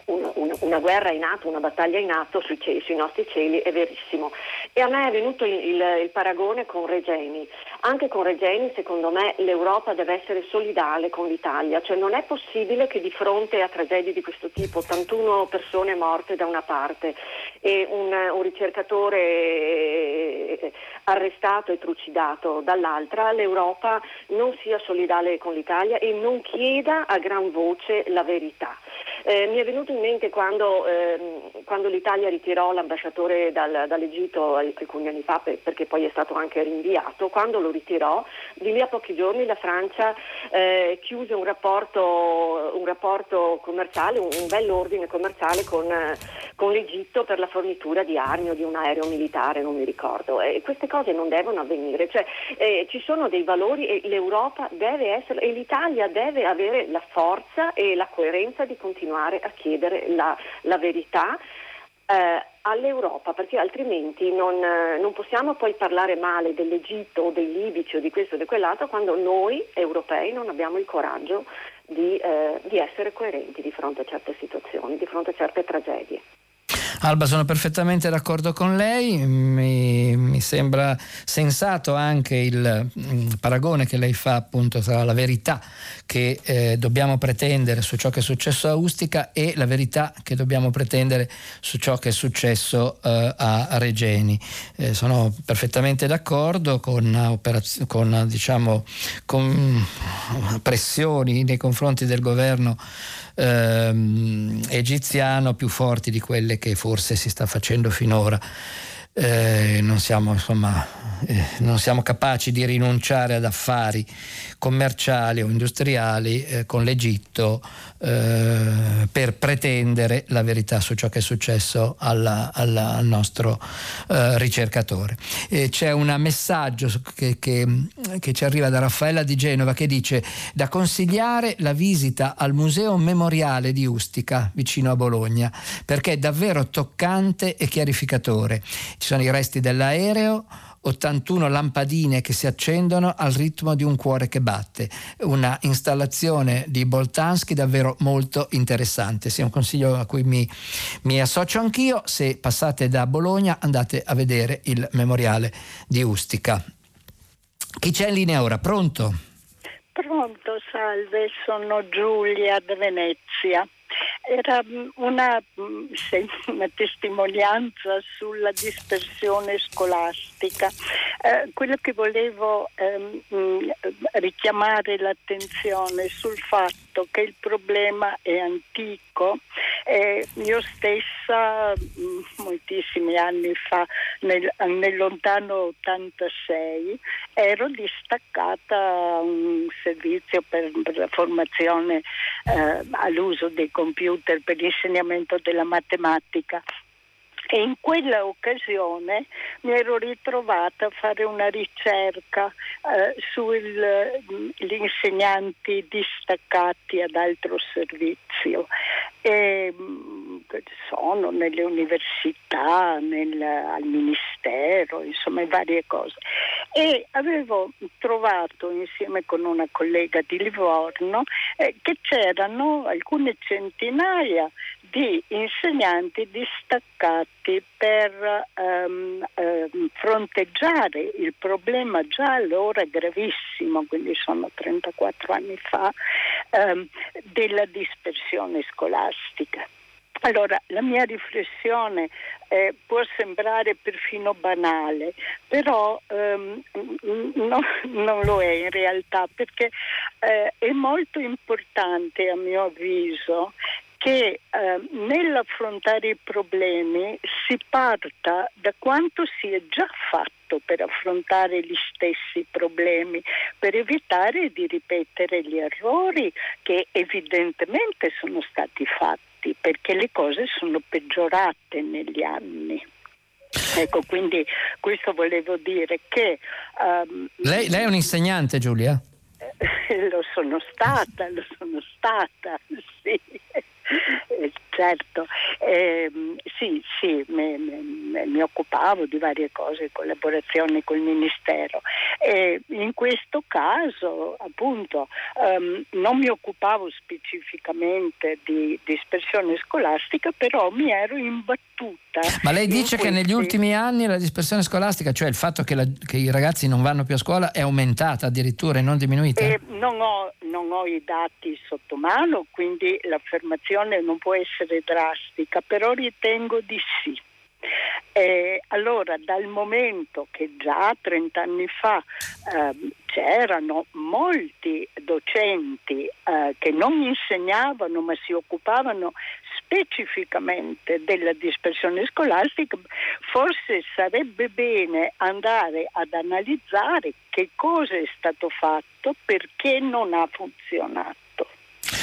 una, una, una, guerra in atto, una battaglia in atto sui, cieli, sui, nostri cieli, è verissimo. E a me è venuto il, il, il, paragone con Regeni. Anche con Regeni, secondo me, l'Europa deve essere solidale con l'Italia, cioè non è possibile che di fronte a tragedie di questo tipo, 81 persone morte da una parte e un, un ricercatore eh, arrestato e trucidato dall'altra, l'Europa non sia solidale con l'Italia e non chieda a gran voce la verità. Eh, mi è venuto in mente quando, ehm, quando l'Italia ritirò l'ambasciatore dal, dall'Egitto alcuni anni fa, per, perché poi è stato anche rinviato, quando lo ritirò, di lì a pochi giorni la Francia eh, chiuse un rapporto, un rapporto, commerciale, un, un bell'ordine commerciale con, con, l'Egitto per la fornitura di armi o di un aereo militare, non mi ricordo. E queste cose non devono avvenire, cioè, eh, ci sono dei valori e l'Europa deve essere, e l'Italia deve avere la forza e la coerenza di continuare a chiedere la, la verità eh, all'Europa, perché altrimenti non, eh, non, possiamo poi parlare male dell'Egitto o dei libici o di questo o di quell'altro quando noi europei non abbiamo il coraggio di, eh, di essere coerenti di fronte a certe situazioni, di fronte a certe tragedie. Alba, sono perfettamente d'accordo con lei, mi, mi sembra sensato anche il, il, paragone che lei fa appunto tra la verità che eh, dobbiamo pretendere su ciò che è successo a Ustica e la verità che dobbiamo pretendere su ciò che è successo eh, a Regeni. Eh, sono perfettamente d'accordo con, con, diciamo, con pressioni nei confronti del governo ehm, egiziano più forti di quelle che forse si sta facendo finora. Eh, non, siamo, insomma, eh, non siamo capaci di rinunciare ad affari commerciali o industriali eh, con l'Egitto eh, per pretendere la verità su ciò che è successo alla, alla, al nostro eh, ricercatore. E c'è un messaggio che, che, che, ci arriva da Raffaella di Genova che dice da consigliare la visita al Museo Memoriale di Ustica vicino a Bologna perché è davvero toccante e chiarificatore. Ci sono i resti dell'aereo 81 lampadine che si accendono al ritmo di un cuore che batte. Una installazione di Boltanski davvero molto interessante. Sia un consiglio a cui mi, mi associo anch'io. Se passate da Bologna andate a vedere il memoriale di Ustica. Chi c'è in linea ora? Pronto? Pronto, salve, sono Giulia da Venezia. Era mm, una, mm, (laughs) una, testimonianza sulla dispersione scolastica. Eh, quello che volevo ehm, mm, richiamare l'attenzione sul fatto che il problema è antico. Eh, io stessa moltissimi anni fa, nel, nel lontano 86, ero distaccata a un servizio per, per la formazione eh, all'uso dei computer per l'insegnamento della matematica e in quella occasione mi ero ritrovata a fare una ricerca eh, sugli mm, insegnanti distaccati ad altro servizio. E, mm, sono nelle università, nel, al ministero, insomma varie cose. E avevo trovato insieme con una collega di Livorno eh, che c'erano alcune centinaia di insegnanti distaccati per ehm, ehm, fronteggiare il problema già allora gravissimo, quindi sono 34 anni fa, ehm, della dispersione scolastica. Allora, la mia riflessione eh, può sembrare perfino banale, però ehm, no, (laughs) non lo è in realtà perché eh, è molto importante a mio avviso che eh, nell'affrontare i problemi si parta da quanto si è già fatto per affrontare gli stessi problemi, per evitare di ripetere gli errori che evidentemente sono stati fatti, perché le cose sono peggiorate negli anni. Ecco, quindi questo volevo dire che... Um, lei, lei è un insegnante, Giulia? (laughs) lo sono stata, lo sono stata, (laughs) sì. Certo, eh, sì, sì, mi, mi, mi, occupavo di varie cose, collaborazioni col Ministero e in questo caso appunto um, non mi occupavo specificamente di dispersione scolastica, però mi ero imbattuta. Ma lei dice che negli ultimi anni la dispersione scolastica, cioè il fatto che, la, che, i ragazzi non vanno più a scuola, è aumentata addirittura e non diminuita? Eh, non, ho, non ho i dati sotto mano, quindi l'affermazione non può essere drastica, però ritengo di sì. Eh, allora, dal momento che già 30 anni fa eh, c'erano molti docenti eh, che non insegnavano ma si occupavano specificamente della dispersione scolastica, forse sarebbe bene andare ad analizzare che cosa è stato fatto, perché non ha funzionato.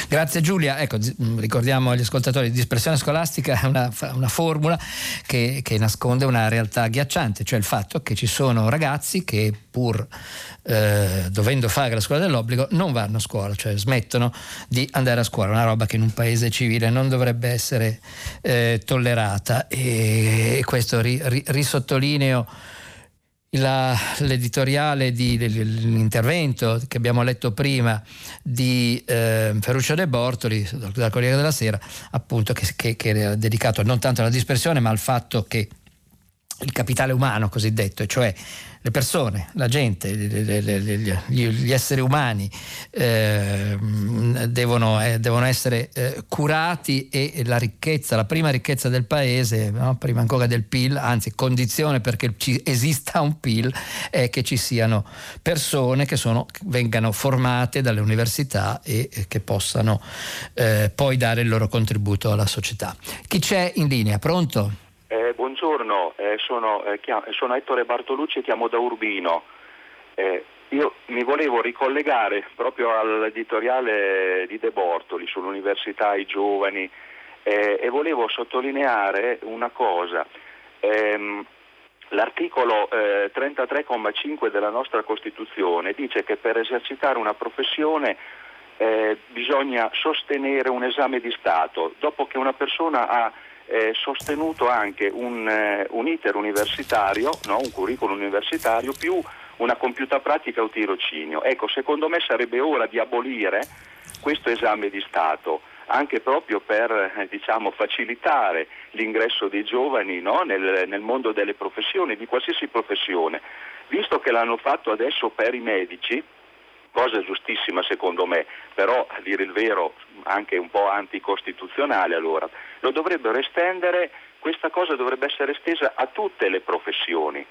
Grazie Giulia, ecco, mm, ricordiamo agli ascoltatori, dispersione scolastica è una, una formula che, che, nasconde una realtà agghiacciante, cioè il fatto che ci sono ragazzi che pur eh, dovendo fare la scuola dell'obbligo non vanno a scuola, cioè smettono di andare a scuola, una roba che in un paese civile non dovrebbe essere eh, tollerata. E, questo ri, ri, risottolineo la, l'editoriale di, dell'intervento che abbiamo letto prima di eh, Ferruccio De Bortoli dal Corriere della Sera appunto che, che, che era dedicato non tanto alla dispersione ma al fatto che il capitale umano cosiddetto, cioè le persone, la gente, gli, esseri umani eh, devono, eh, devono, essere eh, curati e la ricchezza, la prima ricchezza del paese, prima ancora del PIL, anzi condizione perché ci esista un PIL è che ci siano persone che sono, vengano formate dalle università e, che possano eh, poi dare il loro contributo alla società. Chi c'è in linea? Pronto? Eh, buongiorno, eh, sono, eh, chiam- sono, Ettore Bartolucci e chiamo da Urbino. Eh, io mi volevo ricollegare proprio all'editoriale di De Bortoli sull'università, i giovani eh, e volevo sottolineare una cosa. Ehm, l'articolo 33,5 eh, della nostra Costituzione dice che per esercitare una professione bisogna sostenere un esame di Stato. Dopo che una persona ha eh, sostenuto anche un, eh, un iter universitario, no? un curriculum universitario più una compiuta pratica o tirocinio. Ecco, secondo me sarebbe ora di abolire questo esame di Stato anche proprio per eh, diciamo, facilitare l'ingresso dei giovani no? nel, nel, mondo delle professioni, di qualsiasi professione. Visto che l'hanno fatto adesso per i medici, cosa giustissima secondo me, però a dire il vero anche un po' anticostituzionale allora, lo dovrebbero estendere, questa cosa dovrebbe essere estesa a tutte le professioni.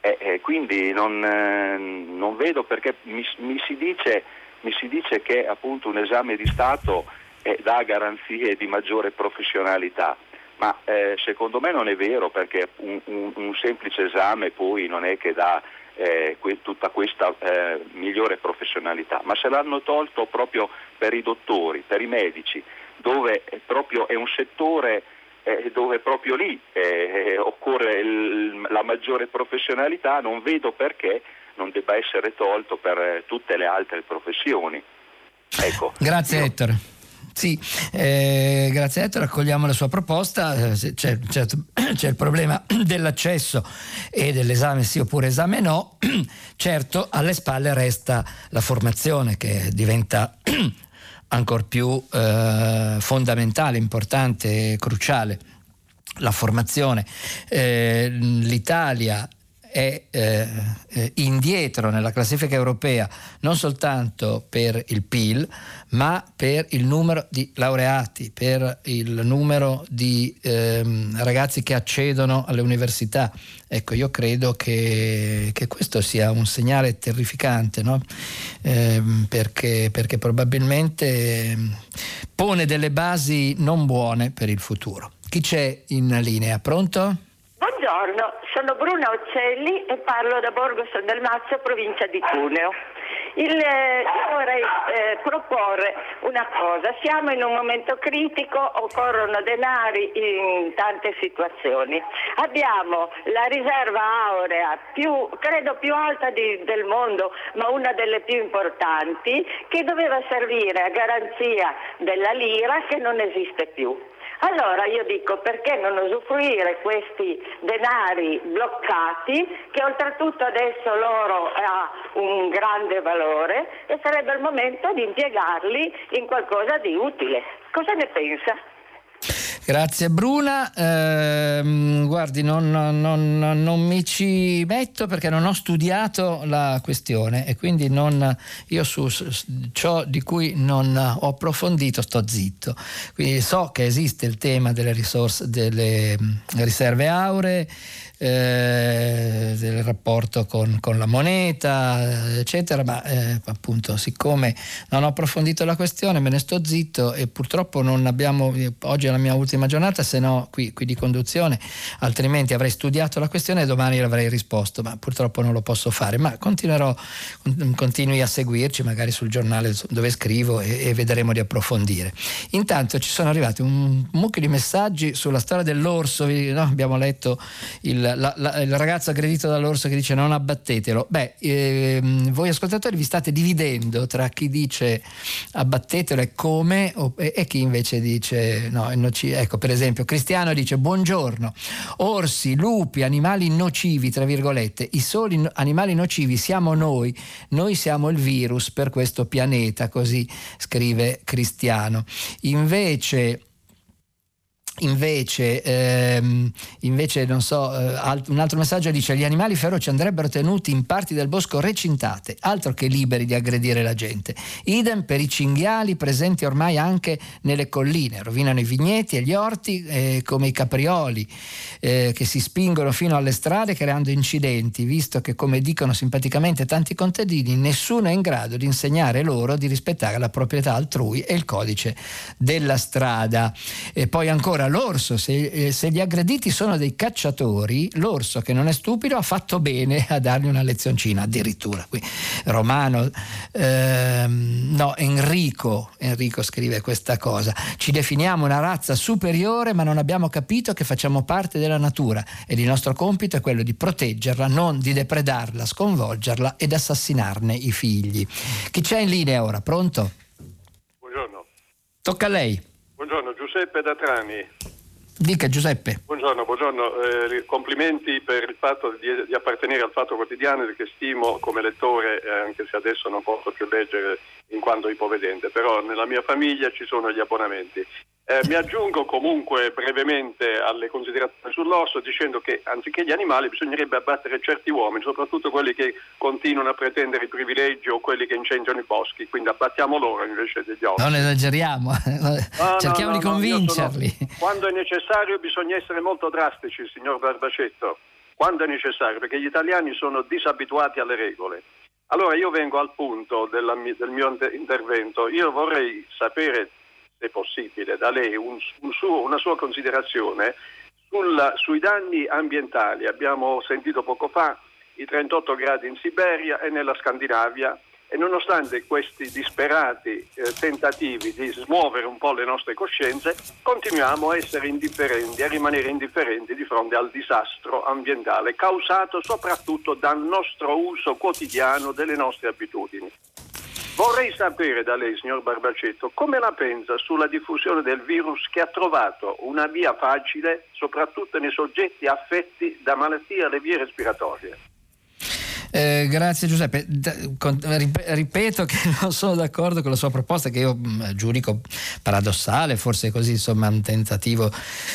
Eh, eh, quindi non, eh, non, vedo perché mi, mi, si dice, mi, si dice, che appunto un esame di Stato eh, dà garanzie di maggiore professionalità, ma eh, secondo me non è vero perché un, un, un semplice esame poi non è che dà eh, que- tutta questa eh, migliore professionalità, ma se l'hanno tolto proprio per i dottori, per i medici, dove è, proprio, è un settore eh, dove proprio lì eh, occorre il, la maggiore professionalità, non vedo perché non debba essere tolto per tutte le altre professioni. Ecco, Grazie io... Ettore. Sì, eh, grazie a Ettore, accogliamo la sua proposta, eh, c'è, c'è, (clears throat) c'è, il problema (clears throat) dell'accesso e dell'esame sì oppure esame no, (clears throat) certo alle spalle resta la formazione che diventa ancora più eh, fondamentale, importante, cruciale. La formazione. Eh, L'Italia è eh, eh, indietro nella classifica europea non soltanto per il PIL, ma per il numero di laureati, per il numero di ehm, ragazzi che accedono alle università. Ecco, io credo che, che questo sia un segnale terrificante, no? eh, perché, perché probabilmente ehm, pone delle basi non buone per il futuro. Chi c'è in linea? Pronto? Buongiorno, sono Bruna Occelli e parlo da Borgo San Dalmazio, provincia di Cuneo. Il, eh, vorrei eh, proporre una cosa, siamo in un momento critico, occorrono denari in tante situazioni. Abbiamo la riserva aurea più, credo più alta di, del mondo, ma una delle più importanti, che doveva servire a garanzia della lira che non esiste più. Allora io dico perché non usufruire questi denari bloccati che oltretutto adesso loro ha un grande valore e sarebbe il momento di impiegarli in qualcosa di utile. Cosa ne pensa? Grazie Bruna, eh, guardi non, non, non, mi ci metto perché non ho studiato la questione e quindi non, io su, su ciò di cui non ho approfondito sto zitto. Quindi so che esiste il tema delle, risorse, delle riserve auree, eh, del rapporto con, con, la moneta, eccetera, ma eh, appunto siccome non ho approfondito la questione me ne sto zitto e purtroppo non abbiamo, oggi è la mia ultima giornata, se no qui, qui di conduzione, altrimenti avrei studiato la questione e domani l'avrei risposto, ma purtroppo non lo posso fare, ma continuerò, continui a seguirci magari sul giornale dove scrivo e, e vedremo di approfondire. Intanto ci sono arrivati un mucchio di messaggi sulla storia dell'orso, no? abbiamo letto il la, la, il ragazzo aggredito dall'orso che dice non abbattetelo. Beh, ehm, voi ascoltatori vi state dividendo tra chi dice abbattetelo e come o, e, e, chi invece dice no, è nocivo. Ecco, per esempio, Cristiano dice buongiorno, orsi, lupi, animali nocivi, tra virgolette, i soli animali nocivi siamo noi, noi siamo il virus per questo pianeta, così scrive Cristiano. Invece Invece, ehm, invece, non so, eh, alt- un altro messaggio dice: Gli animali feroci andrebbero tenuti in parti del bosco recintate, altro che liberi di aggredire la gente. Idem per i cinghiali presenti ormai anche nelle colline, rovinano i vigneti e gli orti eh, come i caprioli eh, che si spingono fino alle strade creando incidenti, visto che, come dicono simpaticamente tanti contadini, nessuno è in grado di insegnare loro di rispettare la proprietà altrui e il codice della strada. E poi ancora allora l'orso, se, eh, se, gli aggrediti sono dei cacciatori, l'orso che non è stupido ha fatto bene a dargli una lezioncina, addirittura. Qui Romano, ehm, no, Enrico, Enrico scrive questa cosa. Ci definiamo una razza superiore ma non abbiamo capito che facciamo parte della natura ed il nostro compito è quello di proteggerla, non di depredarla, sconvolgerla ed assassinarne i figli. Chi c'è in linea ora? Pronto? Buongiorno. Tocca a lei. Giuseppe da Trani. Dica Giuseppe. Buongiorno, buongiorno. Eh, complimenti per il fatto di, di, appartenere al Fatto Quotidiano che stimo come lettore, eh, anche se adesso non posso più leggere in quanto ipovedente, però nella mia famiglia ci sono gli abbonamenti. Eh, mi aggiungo comunque brevemente alle considerazioni sull'orso dicendo che anziché gli animali bisognerebbe abbattere certi uomini, soprattutto quelli che continuano a pretendere i privilegi o quelli che incendiano i boschi, quindi abbattiamo loro invece degli orsi. Non esageriamo, (laughs) no, cerchiamo no, no, di convincerli. Sono, quando è necessario bisogna essere molto drastici, signor Barbacetto, quando è necessario, perché gli italiani sono disabituati alle regole. Allora io vengo al punto della, del mio intervento, io vorrei sapere se possibile, da lei un, un suo, una sua considerazione sul, sui danni ambientali. Abbiamo sentito poco fa i 38 gradi in Siberia e nella Scandinavia e nonostante questi disperati eh, tentativi di smuovere un po' le nostre coscienze, continuiamo a essere indifferenti, a rimanere indifferenti di fronte al disastro ambientale causato soprattutto dal nostro uso quotidiano delle nostre abitudini. Vorrei sapere da lei, signor Barbacetto, come la pensa sulla diffusione del virus che ha trovato una via facile soprattutto nei soggetti affetti da malattie alle vie respiratorie. Eh, grazie Giuseppe. ripeto che (laughs) non sono d'accordo con la sua proposta che io mm, giudico paradossale, forse così insomma un tentativo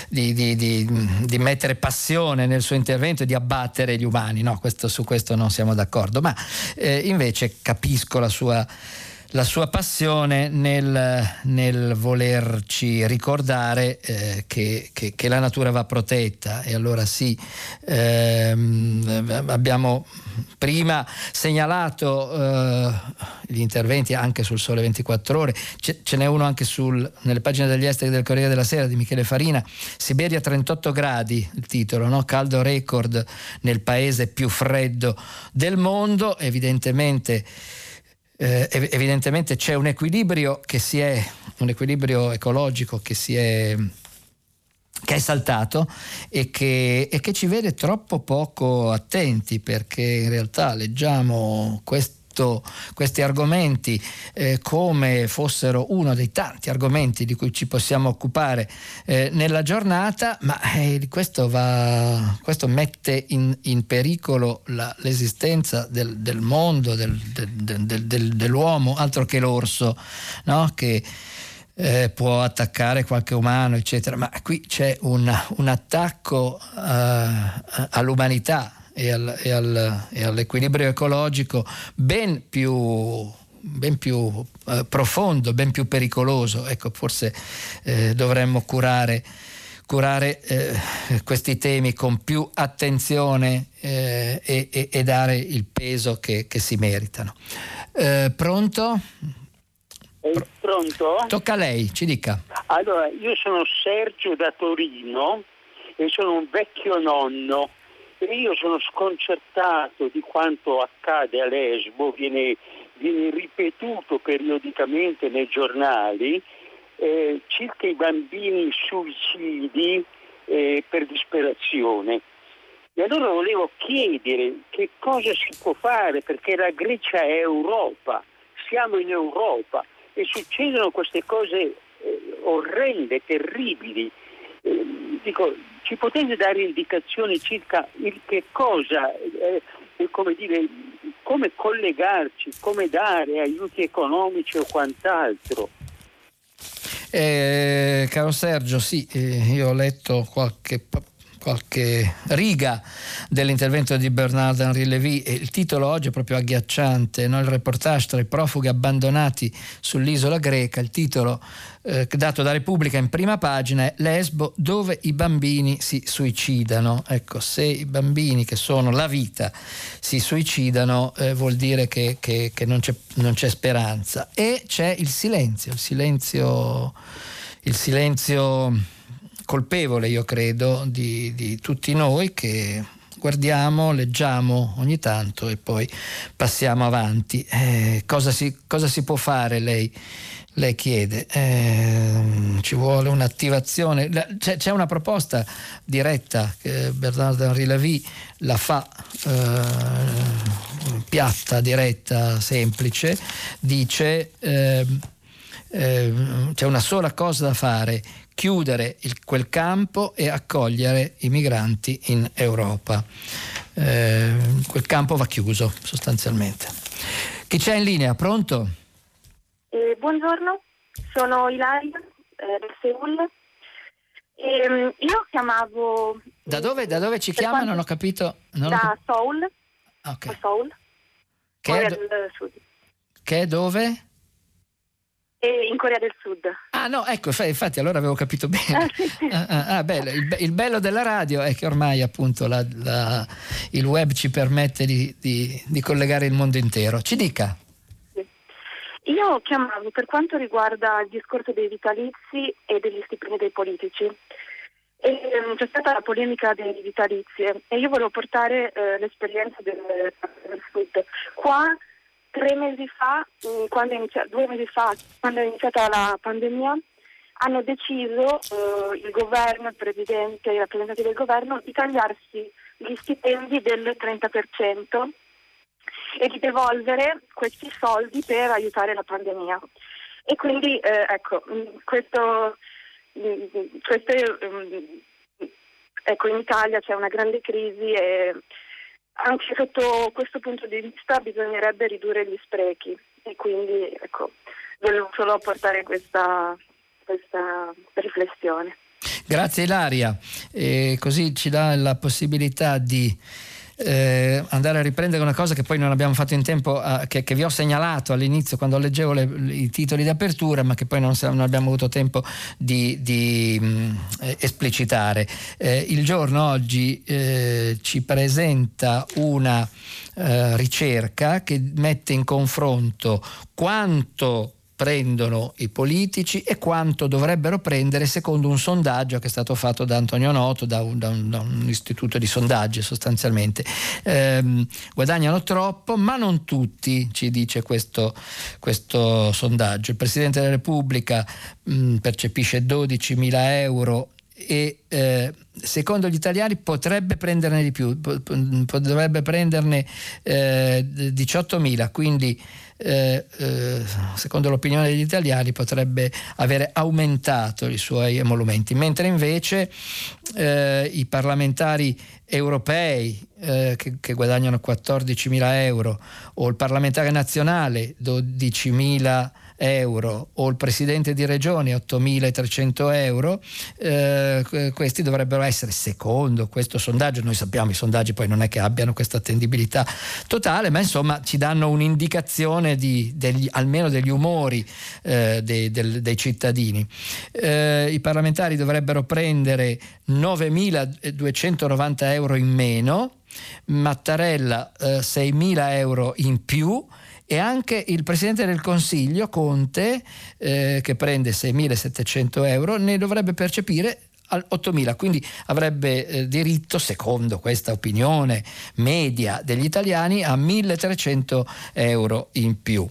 di, di, di, di mettere passione nel suo intervento e di abbattere gli umani. No, questo, su questo non siamo d'accordo, ma eh, invece capisco la sua la sua passione nel, nel volerci ricordare eh, che, che, che, la natura va protetta. E allora sì, ehm, abbiamo prima segnalato eh, gli interventi anche sul Sole 24 Ore, ce, ce n'è uno anche sul, nelle pagine degli esteri del Corriere della Sera di Michele Farina, Siberia 38 gradi, il titolo, no? caldo record nel paese più freddo del mondo, evidentemente eh, evidentemente c'è un equilibrio che si è, un equilibrio ecologico che si è che è saltato e che, e che ci vede troppo poco attenti perché in realtà leggiamo questo questi argomenti eh, come fossero uno dei tanti argomenti di cui ci possiamo occupare eh, nella giornata, ma eh, questo, va, questo, mette in, in pericolo la, l'esistenza del, del mondo, del, del, dell'uomo, altro che l'orso, no? che eh, può attaccare qualche umano, eccetera, ma qui c'è un, un attacco uh, all'umanità e, al, e, al, e all'equilibrio ecologico ben più ben più eh, profondo, ben più pericoloso. Ecco, forse eh, dovremmo curare, curare eh, questi temi con più attenzione eh, e, e, dare il peso che, che si meritano. Eh, pronto? Pronto? Tocca a lei, ci dica. Allora, io sono Sergio da Torino e sono un vecchio nonno io sono sconcertato di quanto accade a Lesbo, viene, viene ripetuto periodicamente nei giornali eh, circa i bambini suicidi eh, per disperazione. E allora volevo chiedere che cosa si può fare perché la Grecia è Europa, siamo in Europa e succedono queste cose eh, orrende, terribili. Eh, dico, ci potete dare indicazioni circa il che cosa, eh, come dire, come collegarci, come dare aiuti economici o quant'altro? Eh, caro Sergio, sì, eh, io ho letto qualche qualche riga dell'intervento di Bernard Henri Lévy e il titolo oggi è proprio agghiacciante, no? il reportage tra i profughi abbandonati sull'isola greca, il titolo eh, dato da Repubblica in prima pagina è Lesbo dove i bambini si suicidano. Ecco, se i bambini che sono la vita si suicidano eh, vuol dire che, che, che non, c'è, non, c'è, speranza e c'è il silenzio, il silenzio, il silenzio colpevole, io credo, di, di tutti noi che guardiamo, leggiamo ogni tanto e poi passiamo avanti. Eh, cosa, si, cosa, si, può fare lei? Lei chiede, eh, ci vuole un'attivazione, c'è, c'è, una proposta diretta che Bernardo Henri Lavie la fa eh, piatta, diretta, semplice, dice ehm, ehm, c'è una sola cosa da fare, chiudere il, quel campo e accogliere i migranti in Europa. Eh, quel campo va chiuso sostanzialmente. Chi c'è in linea? Pronto? Eh, buongiorno, sono Ilaria eh, da Seul. Eh, io chiamavo... Da dove, da dove ci chiama? Quanto... Non ho capito. Non da ho... Seoul. Okay. Seoul. Che è, do... che è dove? E in Corea del Sud. Ah no, ecco, infatti allora avevo capito bene. Ah, sì, sì. Ah, ah, ah bello. Il, il, bello della radio è che ormai appunto la, la, il web ci permette di, di, di, collegare il mondo intero. Ci dica. Sì. Io chiamavo per quanto riguarda il discorso dei vitalizi e degli stipendi dei politici. E, um, c'è stata la polemica dei vitalizi e io volevo portare eh, l'esperienza del, del Sud. Qua tre mesi fa, mm, inizia, due mesi fa, quando è iniziata la pandemia, hanno deciso eh, il governo, il presidente, i rappresentanti del governo di tagliarsi gli stipendi del 30% e di devolvere questi soldi per aiutare la pandemia. E quindi eh, ecco, mm, questo, mm, questo ecco, in Italia c'è una grande crisi e anche sotto questo punto di vista bisognerebbe ridurre gli sprechi e quindi ecco, volevo solo portare questa, questa riflessione. Grazie Ilaria, e così ci dà la possibilità di eh, andare a riprendere una cosa che poi non abbiamo fatto in tempo, a, che, che, vi ho segnalato all'inizio quando leggevo le, i titoli di apertura, ma che poi non, non abbiamo avuto tempo di, di mh, mm, esplicitare. Eh, il giorno oggi eh, ci presenta una eh, ricerca che mette in confronto quanto prendono i politici e quanto dovrebbero prendere secondo un sondaggio che è stato fatto da Antonio Noto, da un, da un, da un istituto di sondaggi sostanzialmente. Eh, guadagnano troppo, ma non tutti, ci dice questo, questo sondaggio. Il Presidente della Repubblica mh, percepisce 12 mila euro e eh, secondo gli italiani potrebbe prenderne di più, dovrebbe prenderne eh, 18.000, quindi eh, eh, secondo l'opinione degli italiani potrebbe avere aumentato i suoi emolumenti, mentre invece eh, i parlamentari europei eh, che, che, guadagnano 14.000 euro o il parlamentare nazionale 12.000 euro o il presidente di regione 8.300 euro, eh, questi dovrebbero essere, secondo questo sondaggio, noi sappiamo i sondaggi poi non è che abbiano questa attendibilità totale, ma insomma ci danno un'indicazione di, degli, almeno degli umori eh, dei, del, dei, cittadini. Eh, I parlamentari dovrebbero prendere 9.290 euro in meno, Mattarella eh, 6.000 euro in più, e anche il Presidente del Consiglio, Conte, eh, che prende 6.700 euro, ne dovrebbe percepire 8.000, quindi avrebbe eh, diritto, secondo questa opinione media degli italiani, a 1.300 euro in più.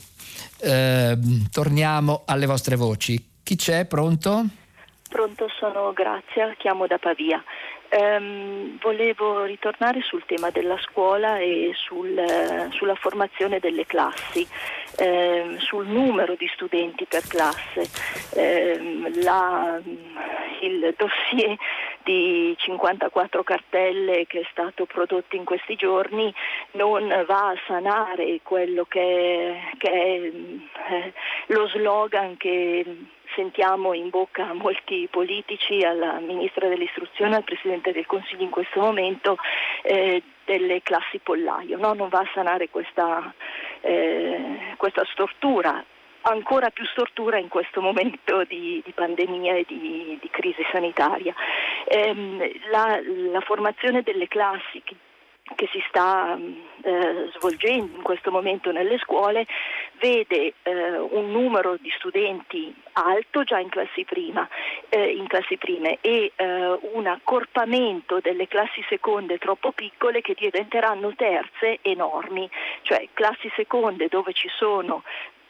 Eh, torniamo alle vostre voci. Chi c'è? Pronto? Pronto, sono Grazia, chiamo da Pavia. Um, volevo ritornare sul tema della scuola e sul, sulla formazione delle classi, um, sul numero di studenti per classe. Um, la, il dossier di 54 cartelle che è stato prodotto in questi giorni non va a sanare quello che, che è eh, lo slogan che sentiamo in bocca a molti politici, alla Ministra dell'Istruzione, al Presidente del Consiglio in questo momento, eh, delle classi pollaio. No? Non va a sanare questa, eh, questa stortura ancora più stortura in questo momento di, di pandemia e di, di crisi sanitaria. Ehm, la, la, formazione delle classi che si sta mm, eh, svolgendo in questo momento nelle scuole vede eh, un numero di studenti alto già in classi, prima, eh, in classi prime e eh, un accorpamento delle classi seconde troppo piccole che diventeranno terze enormi, cioè classi seconde dove ci sono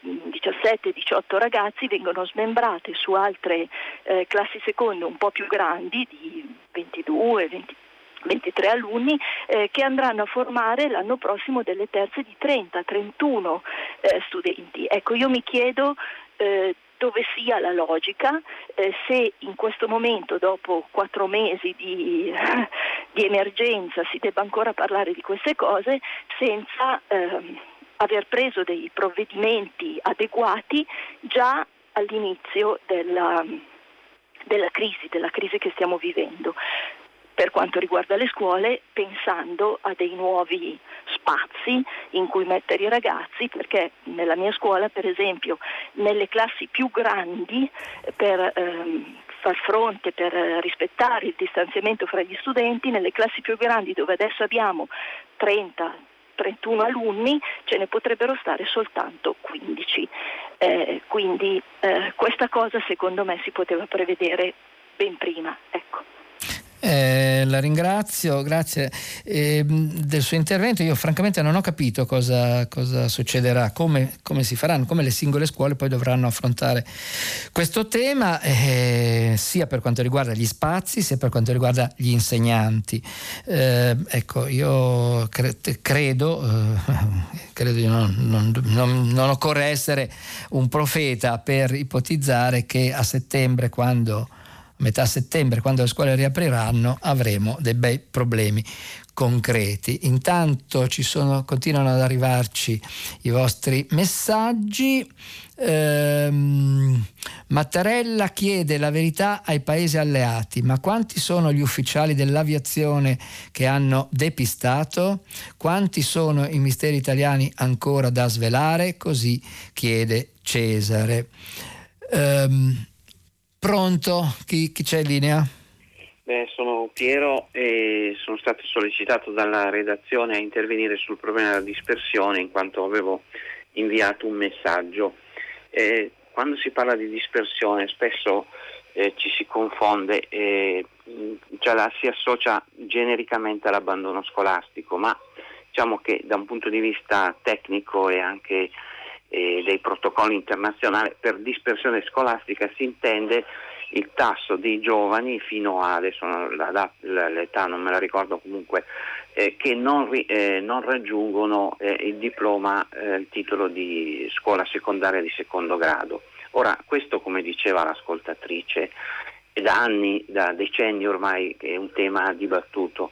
17-18 mm, ragazzi vengono smembrate su altre eh, classi seconde un po' più grandi di 22, 23 23 alunni eh, che andranno a formare l'anno prossimo delle terze di 30-31 eh, studenti. Ecco, io mi chiedo eh, dove sia la logica, eh, se in questo momento, dopo quattro mesi di, (laughs) di, emergenza, si debba ancora parlare di queste cose senza ehm, aver preso dei provvedimenti adeguati già all'inizio della, della crisi, della crisi che stiamo vivendo per quanto riguarda le scuole, pensando a dei nuovi spazi in cui mettere i ragazzi, perché nella mia scuola, per esempio, nelle classi più grandi, per ehm, far fronte, per rispettare il distanziamento fra gli studenti, nelle classi più grandi dove adesso abbiamo 30, 31 alunni ce ne potrebbero stare soltanto 15. Eh, quindi eh, questa cosa secondo me si poteva prevedere ben prima. Ecco. Eh, la ringrazio, grazie eh, del suo intervento. Io francamente non ho capito cosa, cosa succederà, come, come, si faranno, come le singole scuole poi dovranno affrontare questo tema, eh, sia per quanto riguarda gli spazi, sia per quanto riguarda gli insegnanti. Eh, ecco, io cre- credo, eh, credo non, non, non, non occorre essere un profeta per ipotizzare che a settembre, quando metà settembre, quando le scuole riapriranno, avremo dei bei problemi concreti. Intanto sono, continuano ad arrivarci i vostri messaggi. Ehm, Mattarella chiede la verità ai paesi alleati, ma quanti sono gli ufficiali dell'aviazione che hanno depistato? Quanti sono i misteri italiani ancora da svelare? Così chiede Cesare. Ehm, Pronto? Chi, chi c'è in linea? Beh, sono Piero e sono stato sollecitato dalla redazione a intervenire sul problema della dispersione in quanto avevo inviato un messaggio. Eh, quando si parla di dispersione spesso eh, ci si confonde e cioè la si associa genericamente all'abbandono scolastico, ma diciamo che da un punto di vista tecnico e anche eh, dei protocolli internazionali, per dispersione scolastica si intende il tasso dei giovani fino a adesso l'età non me la ricordo comunque eh, che non, eh, non raggiungono eh, il diploma, eh, il titolo di scuola secondaria di secondo grado. Ora questo come diceva l'ascoltatrice è da anni, da decenni ormai è un tema dibattuto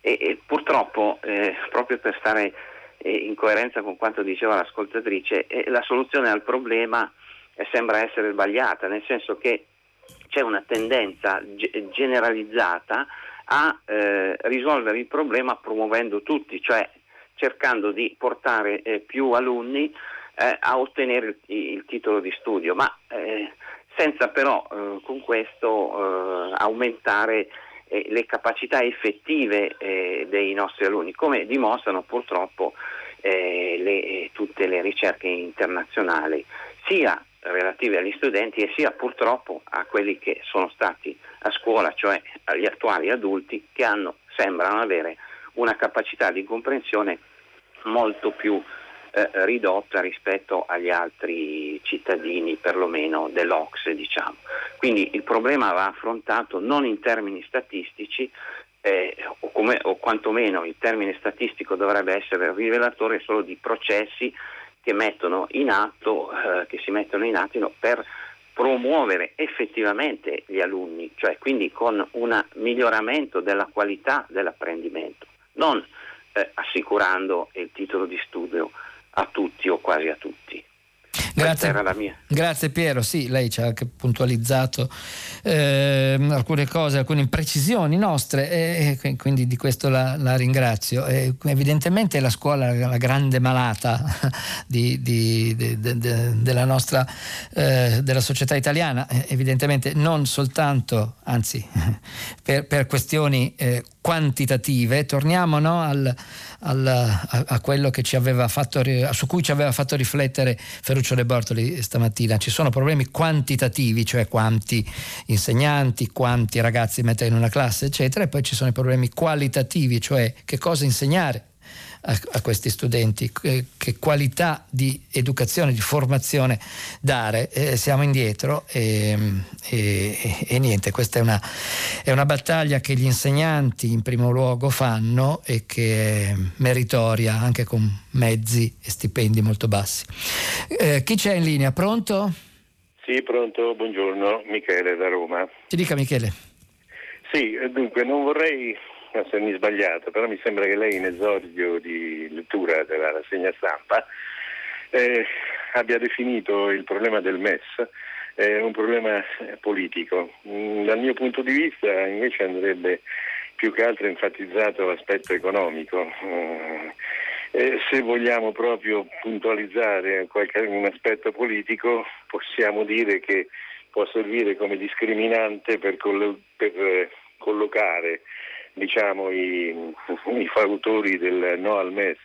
e, e purtroppo eh, proprio per stare in coerenza con quanto diceva l'ascoltatrice, la soluzione al problema sembra essere sbagliata, nel senso che c'è una tendenza generalizzata a eh, risolvere il problema promuovendo tutti, cioè cercando di portare eh, più alunni eh, a ottenere il, titolo di studio, ma eh, senza però eh, con questo eh, aumentare eh, le capacità effettive eh, dei nostri alunni, come dimostrano purtroppo eh, le, tutte le ricerche internazionali, sia relative agli studenti e sia purtroppo a quelli che sono stati a scuola, cioè agli attuali adulti che hanno, sembrano avere una capacità di comprensione molto più eh, ridotta rispetto agli altri cittadini, perlomeno dell'Ox, diciamo. Quindi il problema va affrontato non in termini statistici, eh, o, come, o quantomeno il termine statistico dovrebbe essere rivelatore solo di processi che, mettono in atto, eh, che si mettono in atto per promuovere effettivamente gli alunni, cioè quindi con un miglioramento della qualità dell'apprendimento, non eh, assicurando il titolo di studio a tutti o quasi a tutti. Grazie, grazie, Piero, sì, lei ci ha anche puntualizzato eh, alcune cose, alcune imprecisioni nostre e quindi di questo la, la ringrazio. E evidentemente la scuola è la grande malata (laughs) di, di, di, della nostra eh, della società italiana, evidentemente non soltanto, anzi (laughs) per, per questioni eh, quantitative, torniamo no, al, al, a, a, quello fatto, su cui ci aveva fatto riflettere Ferruccio De Bortoli stamattina. Ci sono problemi quantitativi, cioè quanti insegnanti, quanti ragazzi mettere in una classe, eccetera, e poi ci sono i problemi qualitativi, cioè che cosa insegnare a, a questi studenti, che, che, qualità di educazione, di formazione dare. Eh, siamo indietro e, e, e niente, questa è una, è una, battaglia che gli insegnanti in primo luogo fanno e che è meritoria anche con mezzi e stipendi molto bassi. Eh, chi c'è in linea? Pronto? Sì, pronto, buongiorno, Michele da Roma. Ci dica Michele. Sì, dunque non vorrei essermi sbagliato, però mi sembra che lei in esordio di lettura della rassegna stampa eh, abbia definito il problema del MES eh, un problema politico. Mm, dal mio punto di vista invece andrebbe più che altro enfatizzato l'aspetto economico. Mm, eh, se vogliamo proprio puntualizzare qualche, un aspetto politico, possiamo dire che può servire come discriminante per, collo- per eh, collocare diciamo, i, i fautori del no al MES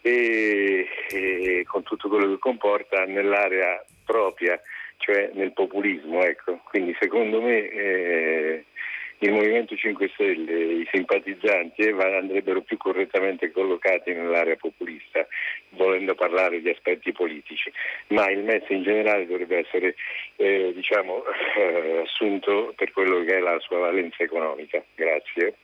e, e, con tutto quello che comporta nell'area propria, cioè nel populismo. Ecco. Quindi secondo me eh, il Movimento 5 Stelle, i simpatizzanti eh, andrebbero più correttamente collocati nell'area populista, volendo parlare di aspetti politici, ma il MES in generale dovrebbe essere eh, diciamo, eh, assunto per quello che è la sua valenza economica. Grazie.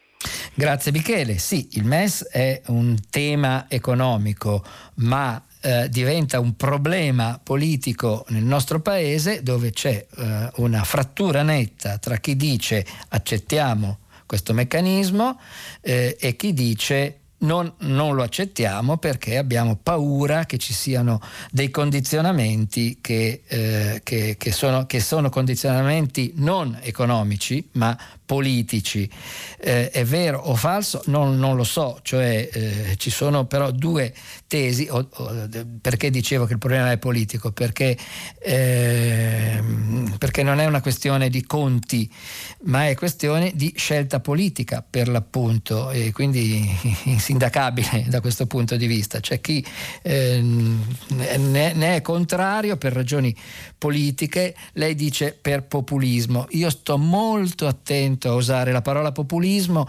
Grazie Michele. Sì, il MES è un tema economico, ma eh, diventa un problema politico nel nostro paese dove c'è eh, una frattura netta tra chi dice accettiamo questo meccanismo eh, e chi dice non, non, lo accettiamo perché abbiamo paura che ci siano dei condizionamenti che, eh, che, che, sono, che sono condizionamenti non economici ma politici. Eh, è vero o falso? Non, non lo so, cioè eh, ci sono però due tesi, o, o, perché dicevo che il problema è politico? Perché, eh, perché non è una questione di conti, ma è questione di scelta politica per l'appunto e quindi (laughs) insindacabile da questo punto di vista. C'è chi eh, ne, ne è contrario per ragioni politiche, lei dice per populismo. Io sto molto attento attento a usare la parola populismo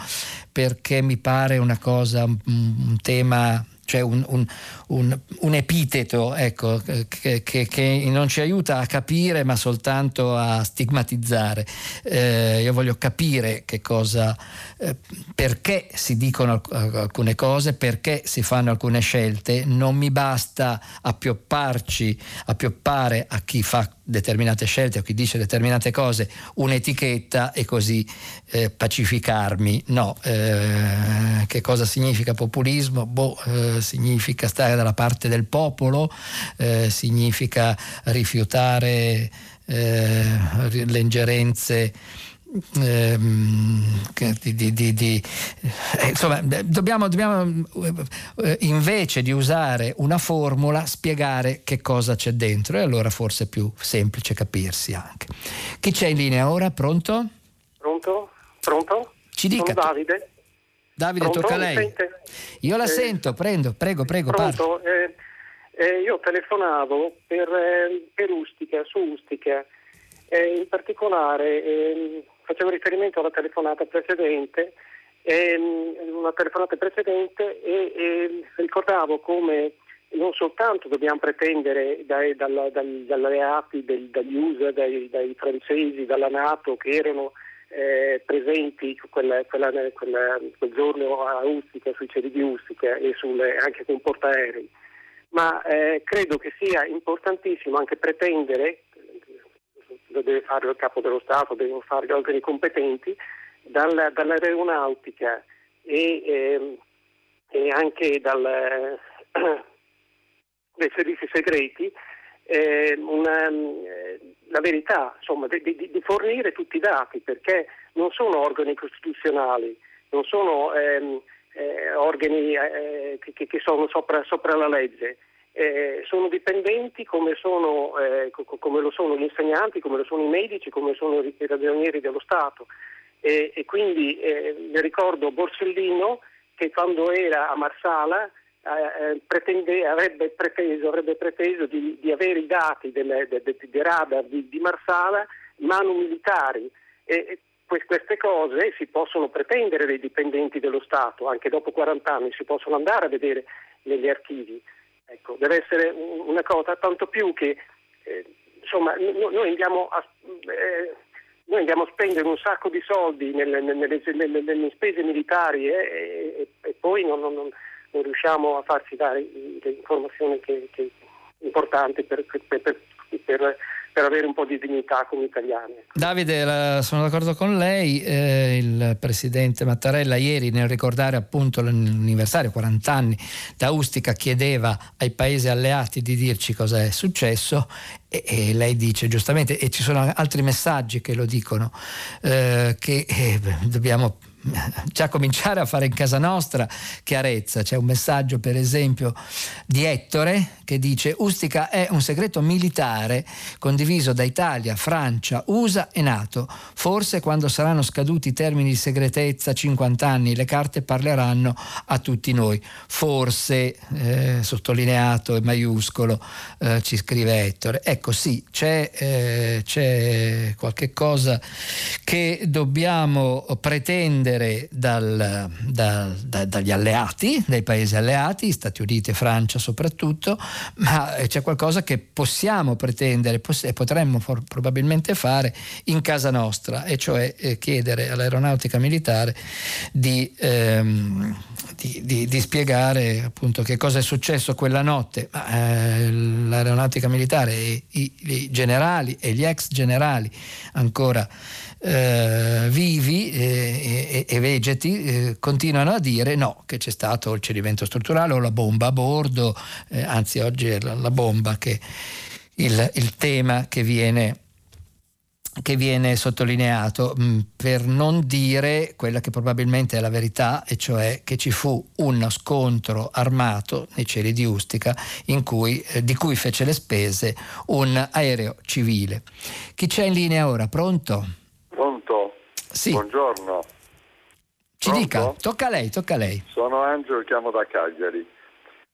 perché mi pare una cosa, un, un tema cioè un, un, un, un epiteto ecco, che, che, che, non ci aiuta a capire ma soltanto a stigmatizzare. Eh, io voglio capire che cosa, eh, perché si dicono alcune cose, perché si fanno alcune scelte, non mi basta appiopparci, appioppare a chi fa determinate scelte o chi dice determinate cose un'etichetta e così eh, pacificarmi. No, eh, che cosa significa populismo? Boh, eh, significa stare dalla parte del popolo, eh, significa rifiutare eh, le ingerenze ehm, di, di, di, eh, insomma, dobbiamo, dobbiamo, eh, invece di usare una formula spiegare che cosa c'è dentro e allora forse è più semplice capirsi anche. Chi c'è in linea ora? Pronto? Pronto? Pronto? Ci dica. Sono Davide. Davide, Pronto? tocca a lei. Io la eh, sento, prendo, prego, prego. Pronto? Eh, eh, io telefonavo per, eh, per Ustica, su Ustica, in particolare ehm, facevo riferimento alla telefonata precedente, ehm, una telefonata precedente e, e ricordavo come non soltanto dobbiamo pretendere dai, dalla, dal, dall'alleati, del, dagli USA, dai, dai, francesi, dalla Nato che erano eh, presenti quella, quella, quella, quel giorno a Ustica, sui cieli di Ustica e sulle, anche con portaerei, ma eh, credo che sia importantissimo anche pretendere lo deve fare il capo dello Stato, devono fare gli organi competenti, dalla, dall'aeronautica e, eh, e, anche dal, eh, (clears throat) dai servizi segreti eh, una, la verità, insomma, di, di, di, fornire tutti i dati, perché non sono organi costituzionali, non sono ehm, eh, organi eh, che, che, sono sopra, sopra la legge eh, sono dipendenti come, sono, eh, come, lo sono gli insegnanti, come lo sono i medici, come sono i ragionieri dello Stato. E, e quindi eh, mi ricordo Borsellino che quando era a Marsala eh, eh, pretende, avrebbe preteso, avrebbe preteso di, di, avere i dati dei de, de, de radar di, di, Marsala mano militari. E, queste cose si possono pretendere dai dipendenti dello Stato, anche dopo 40 anni si possono andare a vedere negli archivi. Ecco, deve essere una cosa, tanto più che eh, insomma, noi, andiamo a, eh, noi, andiamo a, spendere un sacco di soldi nelle, nelle, nelle, nelle spese militari eh, e, e, poi non, non, non, riusciamo a farci dare le informazioni che, che importanti per, per, per, per per avere un po' di dignità come italiani. Davide, sono d'accordo con lei, eh, il presidente Mattarella ieri nel ricordare appunto l'anniversario, 40 anni da Ustica, chiedeva ai paesi alleati di dirci cosa è successo e, e lei dice giustamente, e ci sono altri messaggi che lo dicono, eh, che eh, dobbiamo già cominciare a fare in casa nostra chiarezza. C'è un messaggio per esempio di Ettore che dice Ustica è un segreto militare condiviso da Italia, Francia, USA e Nato. Forse quando saranno scaduti i termini di segretezza, 50 anni, le carte parleranno a tutti noi. Forse, eh, sottolineato e maiuscolo, eh, ci scrive Ettore. Ecco sì, c'è, eh, c'è qualche cosa che dobbiamo pretendere dal, dal, da, dagli alleati, dai paesi alleati, Stati Uniti e Francia soprattutto, ma c'è qualcosa che possiamo pretendere e potremmo for- probabilmente fare in casa nostra, e cioè eh, chiedere all'aeronautica militare di, ehm, di, di, di, spiegare appunto che cosa è successo quella notte. Ma, eh, l'aeronautica militare i, i generali e gli ex generali ancora eh, vivi e, e, e vegeti eh, continuano a dire no, che c'è stato il cedimento strutturale o la bomba a bordo, eh, anzi oggi è la, la bomba che il, il tema che viene che viene sottolineato mm, per non dire quella che probabilmente è la verità, e cioè che ci fu uno scontro armato nei cieli di Ustica cui, eh, di cui fece le spese un aereo civile. Chi c'è in linea ora? Pronto? Sì. Buongiorno. Ci Pronto? dica, tocca a lei, tocca a lei. Sono Angelo, chiamo da Cagliari.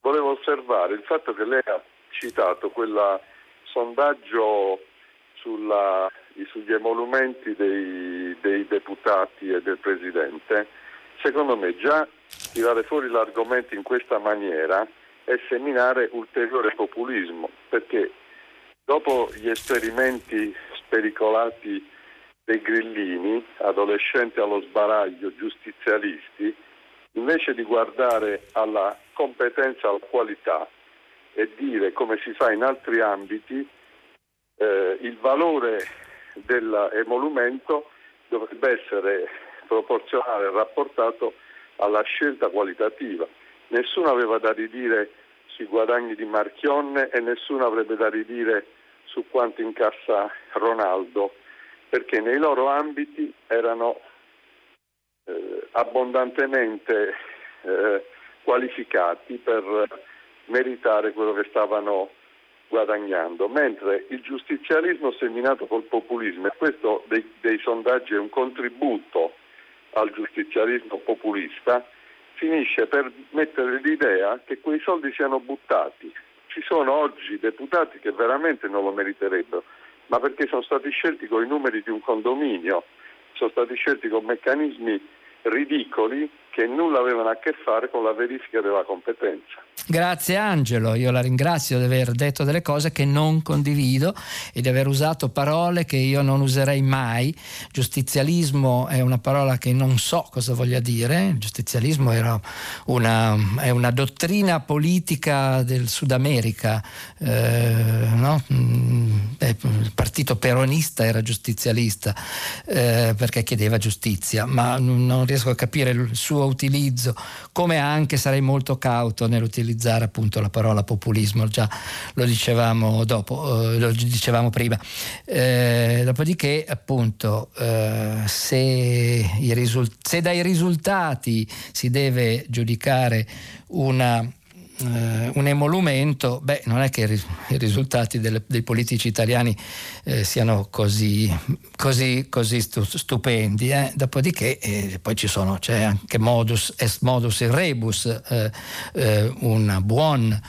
Volevo osservare il fatto che lei ha citato quel sondaggio sulla, sugli emolumenti dei, dei deputati e del Presidente. Secondo me già tirare fuori l'argomento in questa maniera è seminare ulteriore populismo, perché dopo gli esperimenti spericolati dei grillini, adolescenti allo sbaraglio, giustizialisti, invece di guardare alla competenza, alla qualità e dire come si fa in altri ambiti, eh, il valore dell'emolumento dovrebbe essere proporzionale rapportato alla scelta qualitativa. Nessuno aveva da ridire sui guadagni di Marchionne e nessuno avrebbe da ridire su quanto incassa Ronaldo perché nei loro ambiti erano eh, abbondantemente eh, qualificati per meritare quello che stavano guadagnando, mentre il giustizialismo seminato col populismo, e questo dei, dei sondaggi è un contributo al giustizialismo populista, finisce per mettere l'idea che quei soldi siano buttati. Ci sono oggi deputati che veramente non lo meriterebbero ma perché sono stati scelti con i numeri di un condominio, sono stati scelti con meccanismi ridicoli che nulla avevano a che fare con la verifica della competenza. Grazie Angelo, io la ringrazio di aver detto delle cose che non condivido e di aver usato parole che io non userei mai. Giustizialismo è una parola che non so cosa voglia dire, il giustizialismo una, è una dottrina politica del Sud America, eh, no? Mm, il partito peronista era giustizialista eh, perché chiedeva giustizia, ma non riesco a capire il suo utilizzo, come anche sarei molto cauto nell'utilizzare appunto la parola populismo, già lo dicevamo dopo, eh, lo dicevamo prima. Eh, dopodiché appunto eh, se, risult- se dai risultati si deve giudicare una eh, un emolumento, beh, non è che i risultati delle, dei politici italiani eh, siano così, così, così stupendi. Eh. Dopodiché eh, poi ci sono, c'è anche modus est modus in rebus, eh, eh, un buon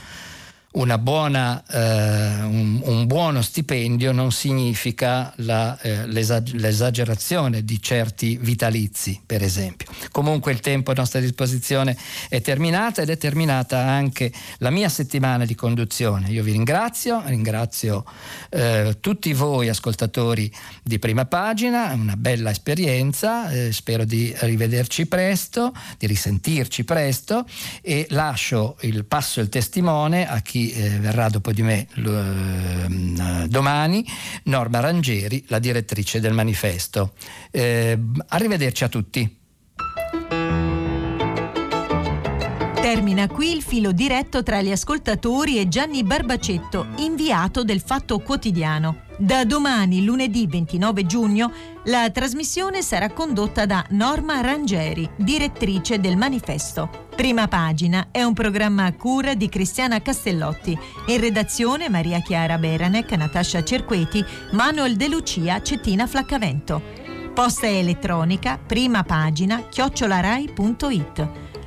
buona, eh, un, un, buono stipendio non significa la, eh, l'esag- l'esagerazione di certi vitalizi, per esempio. Comunque il tempo a nostra disposizione è terminata ed è terminata anche la mia settimana di conduzione. Io vi ringrazio, ringrazio eh, tutti voi ascoltatori di prima pagina, una bella esperienza, eh, spero di rivederci presto, di risentirci presto e lascio il passo il testimone a chi eh, verrà dopo di me eh, domani, Norma Rangieri, la direttrice del manifesto. Eh, arrivederci a tutti. Termina qui il filo diretto tra gli ascoltatori e Gianni Barbacetto, inviato del Fatto Quotidiano. Da domani, lunedì 29 giugno, la trasmissione sarà condotta da Norma Rangeri, direttrice del manifesto. Prima pagina è un programma a cura di Cristiana Castellotti. In redazione Maria Chiara Beranec, Natascia Cerqueti, Manuel De Lucia, Cettina Flaccavento. Posta elettronica, prima pagina, chiocciolarai.it.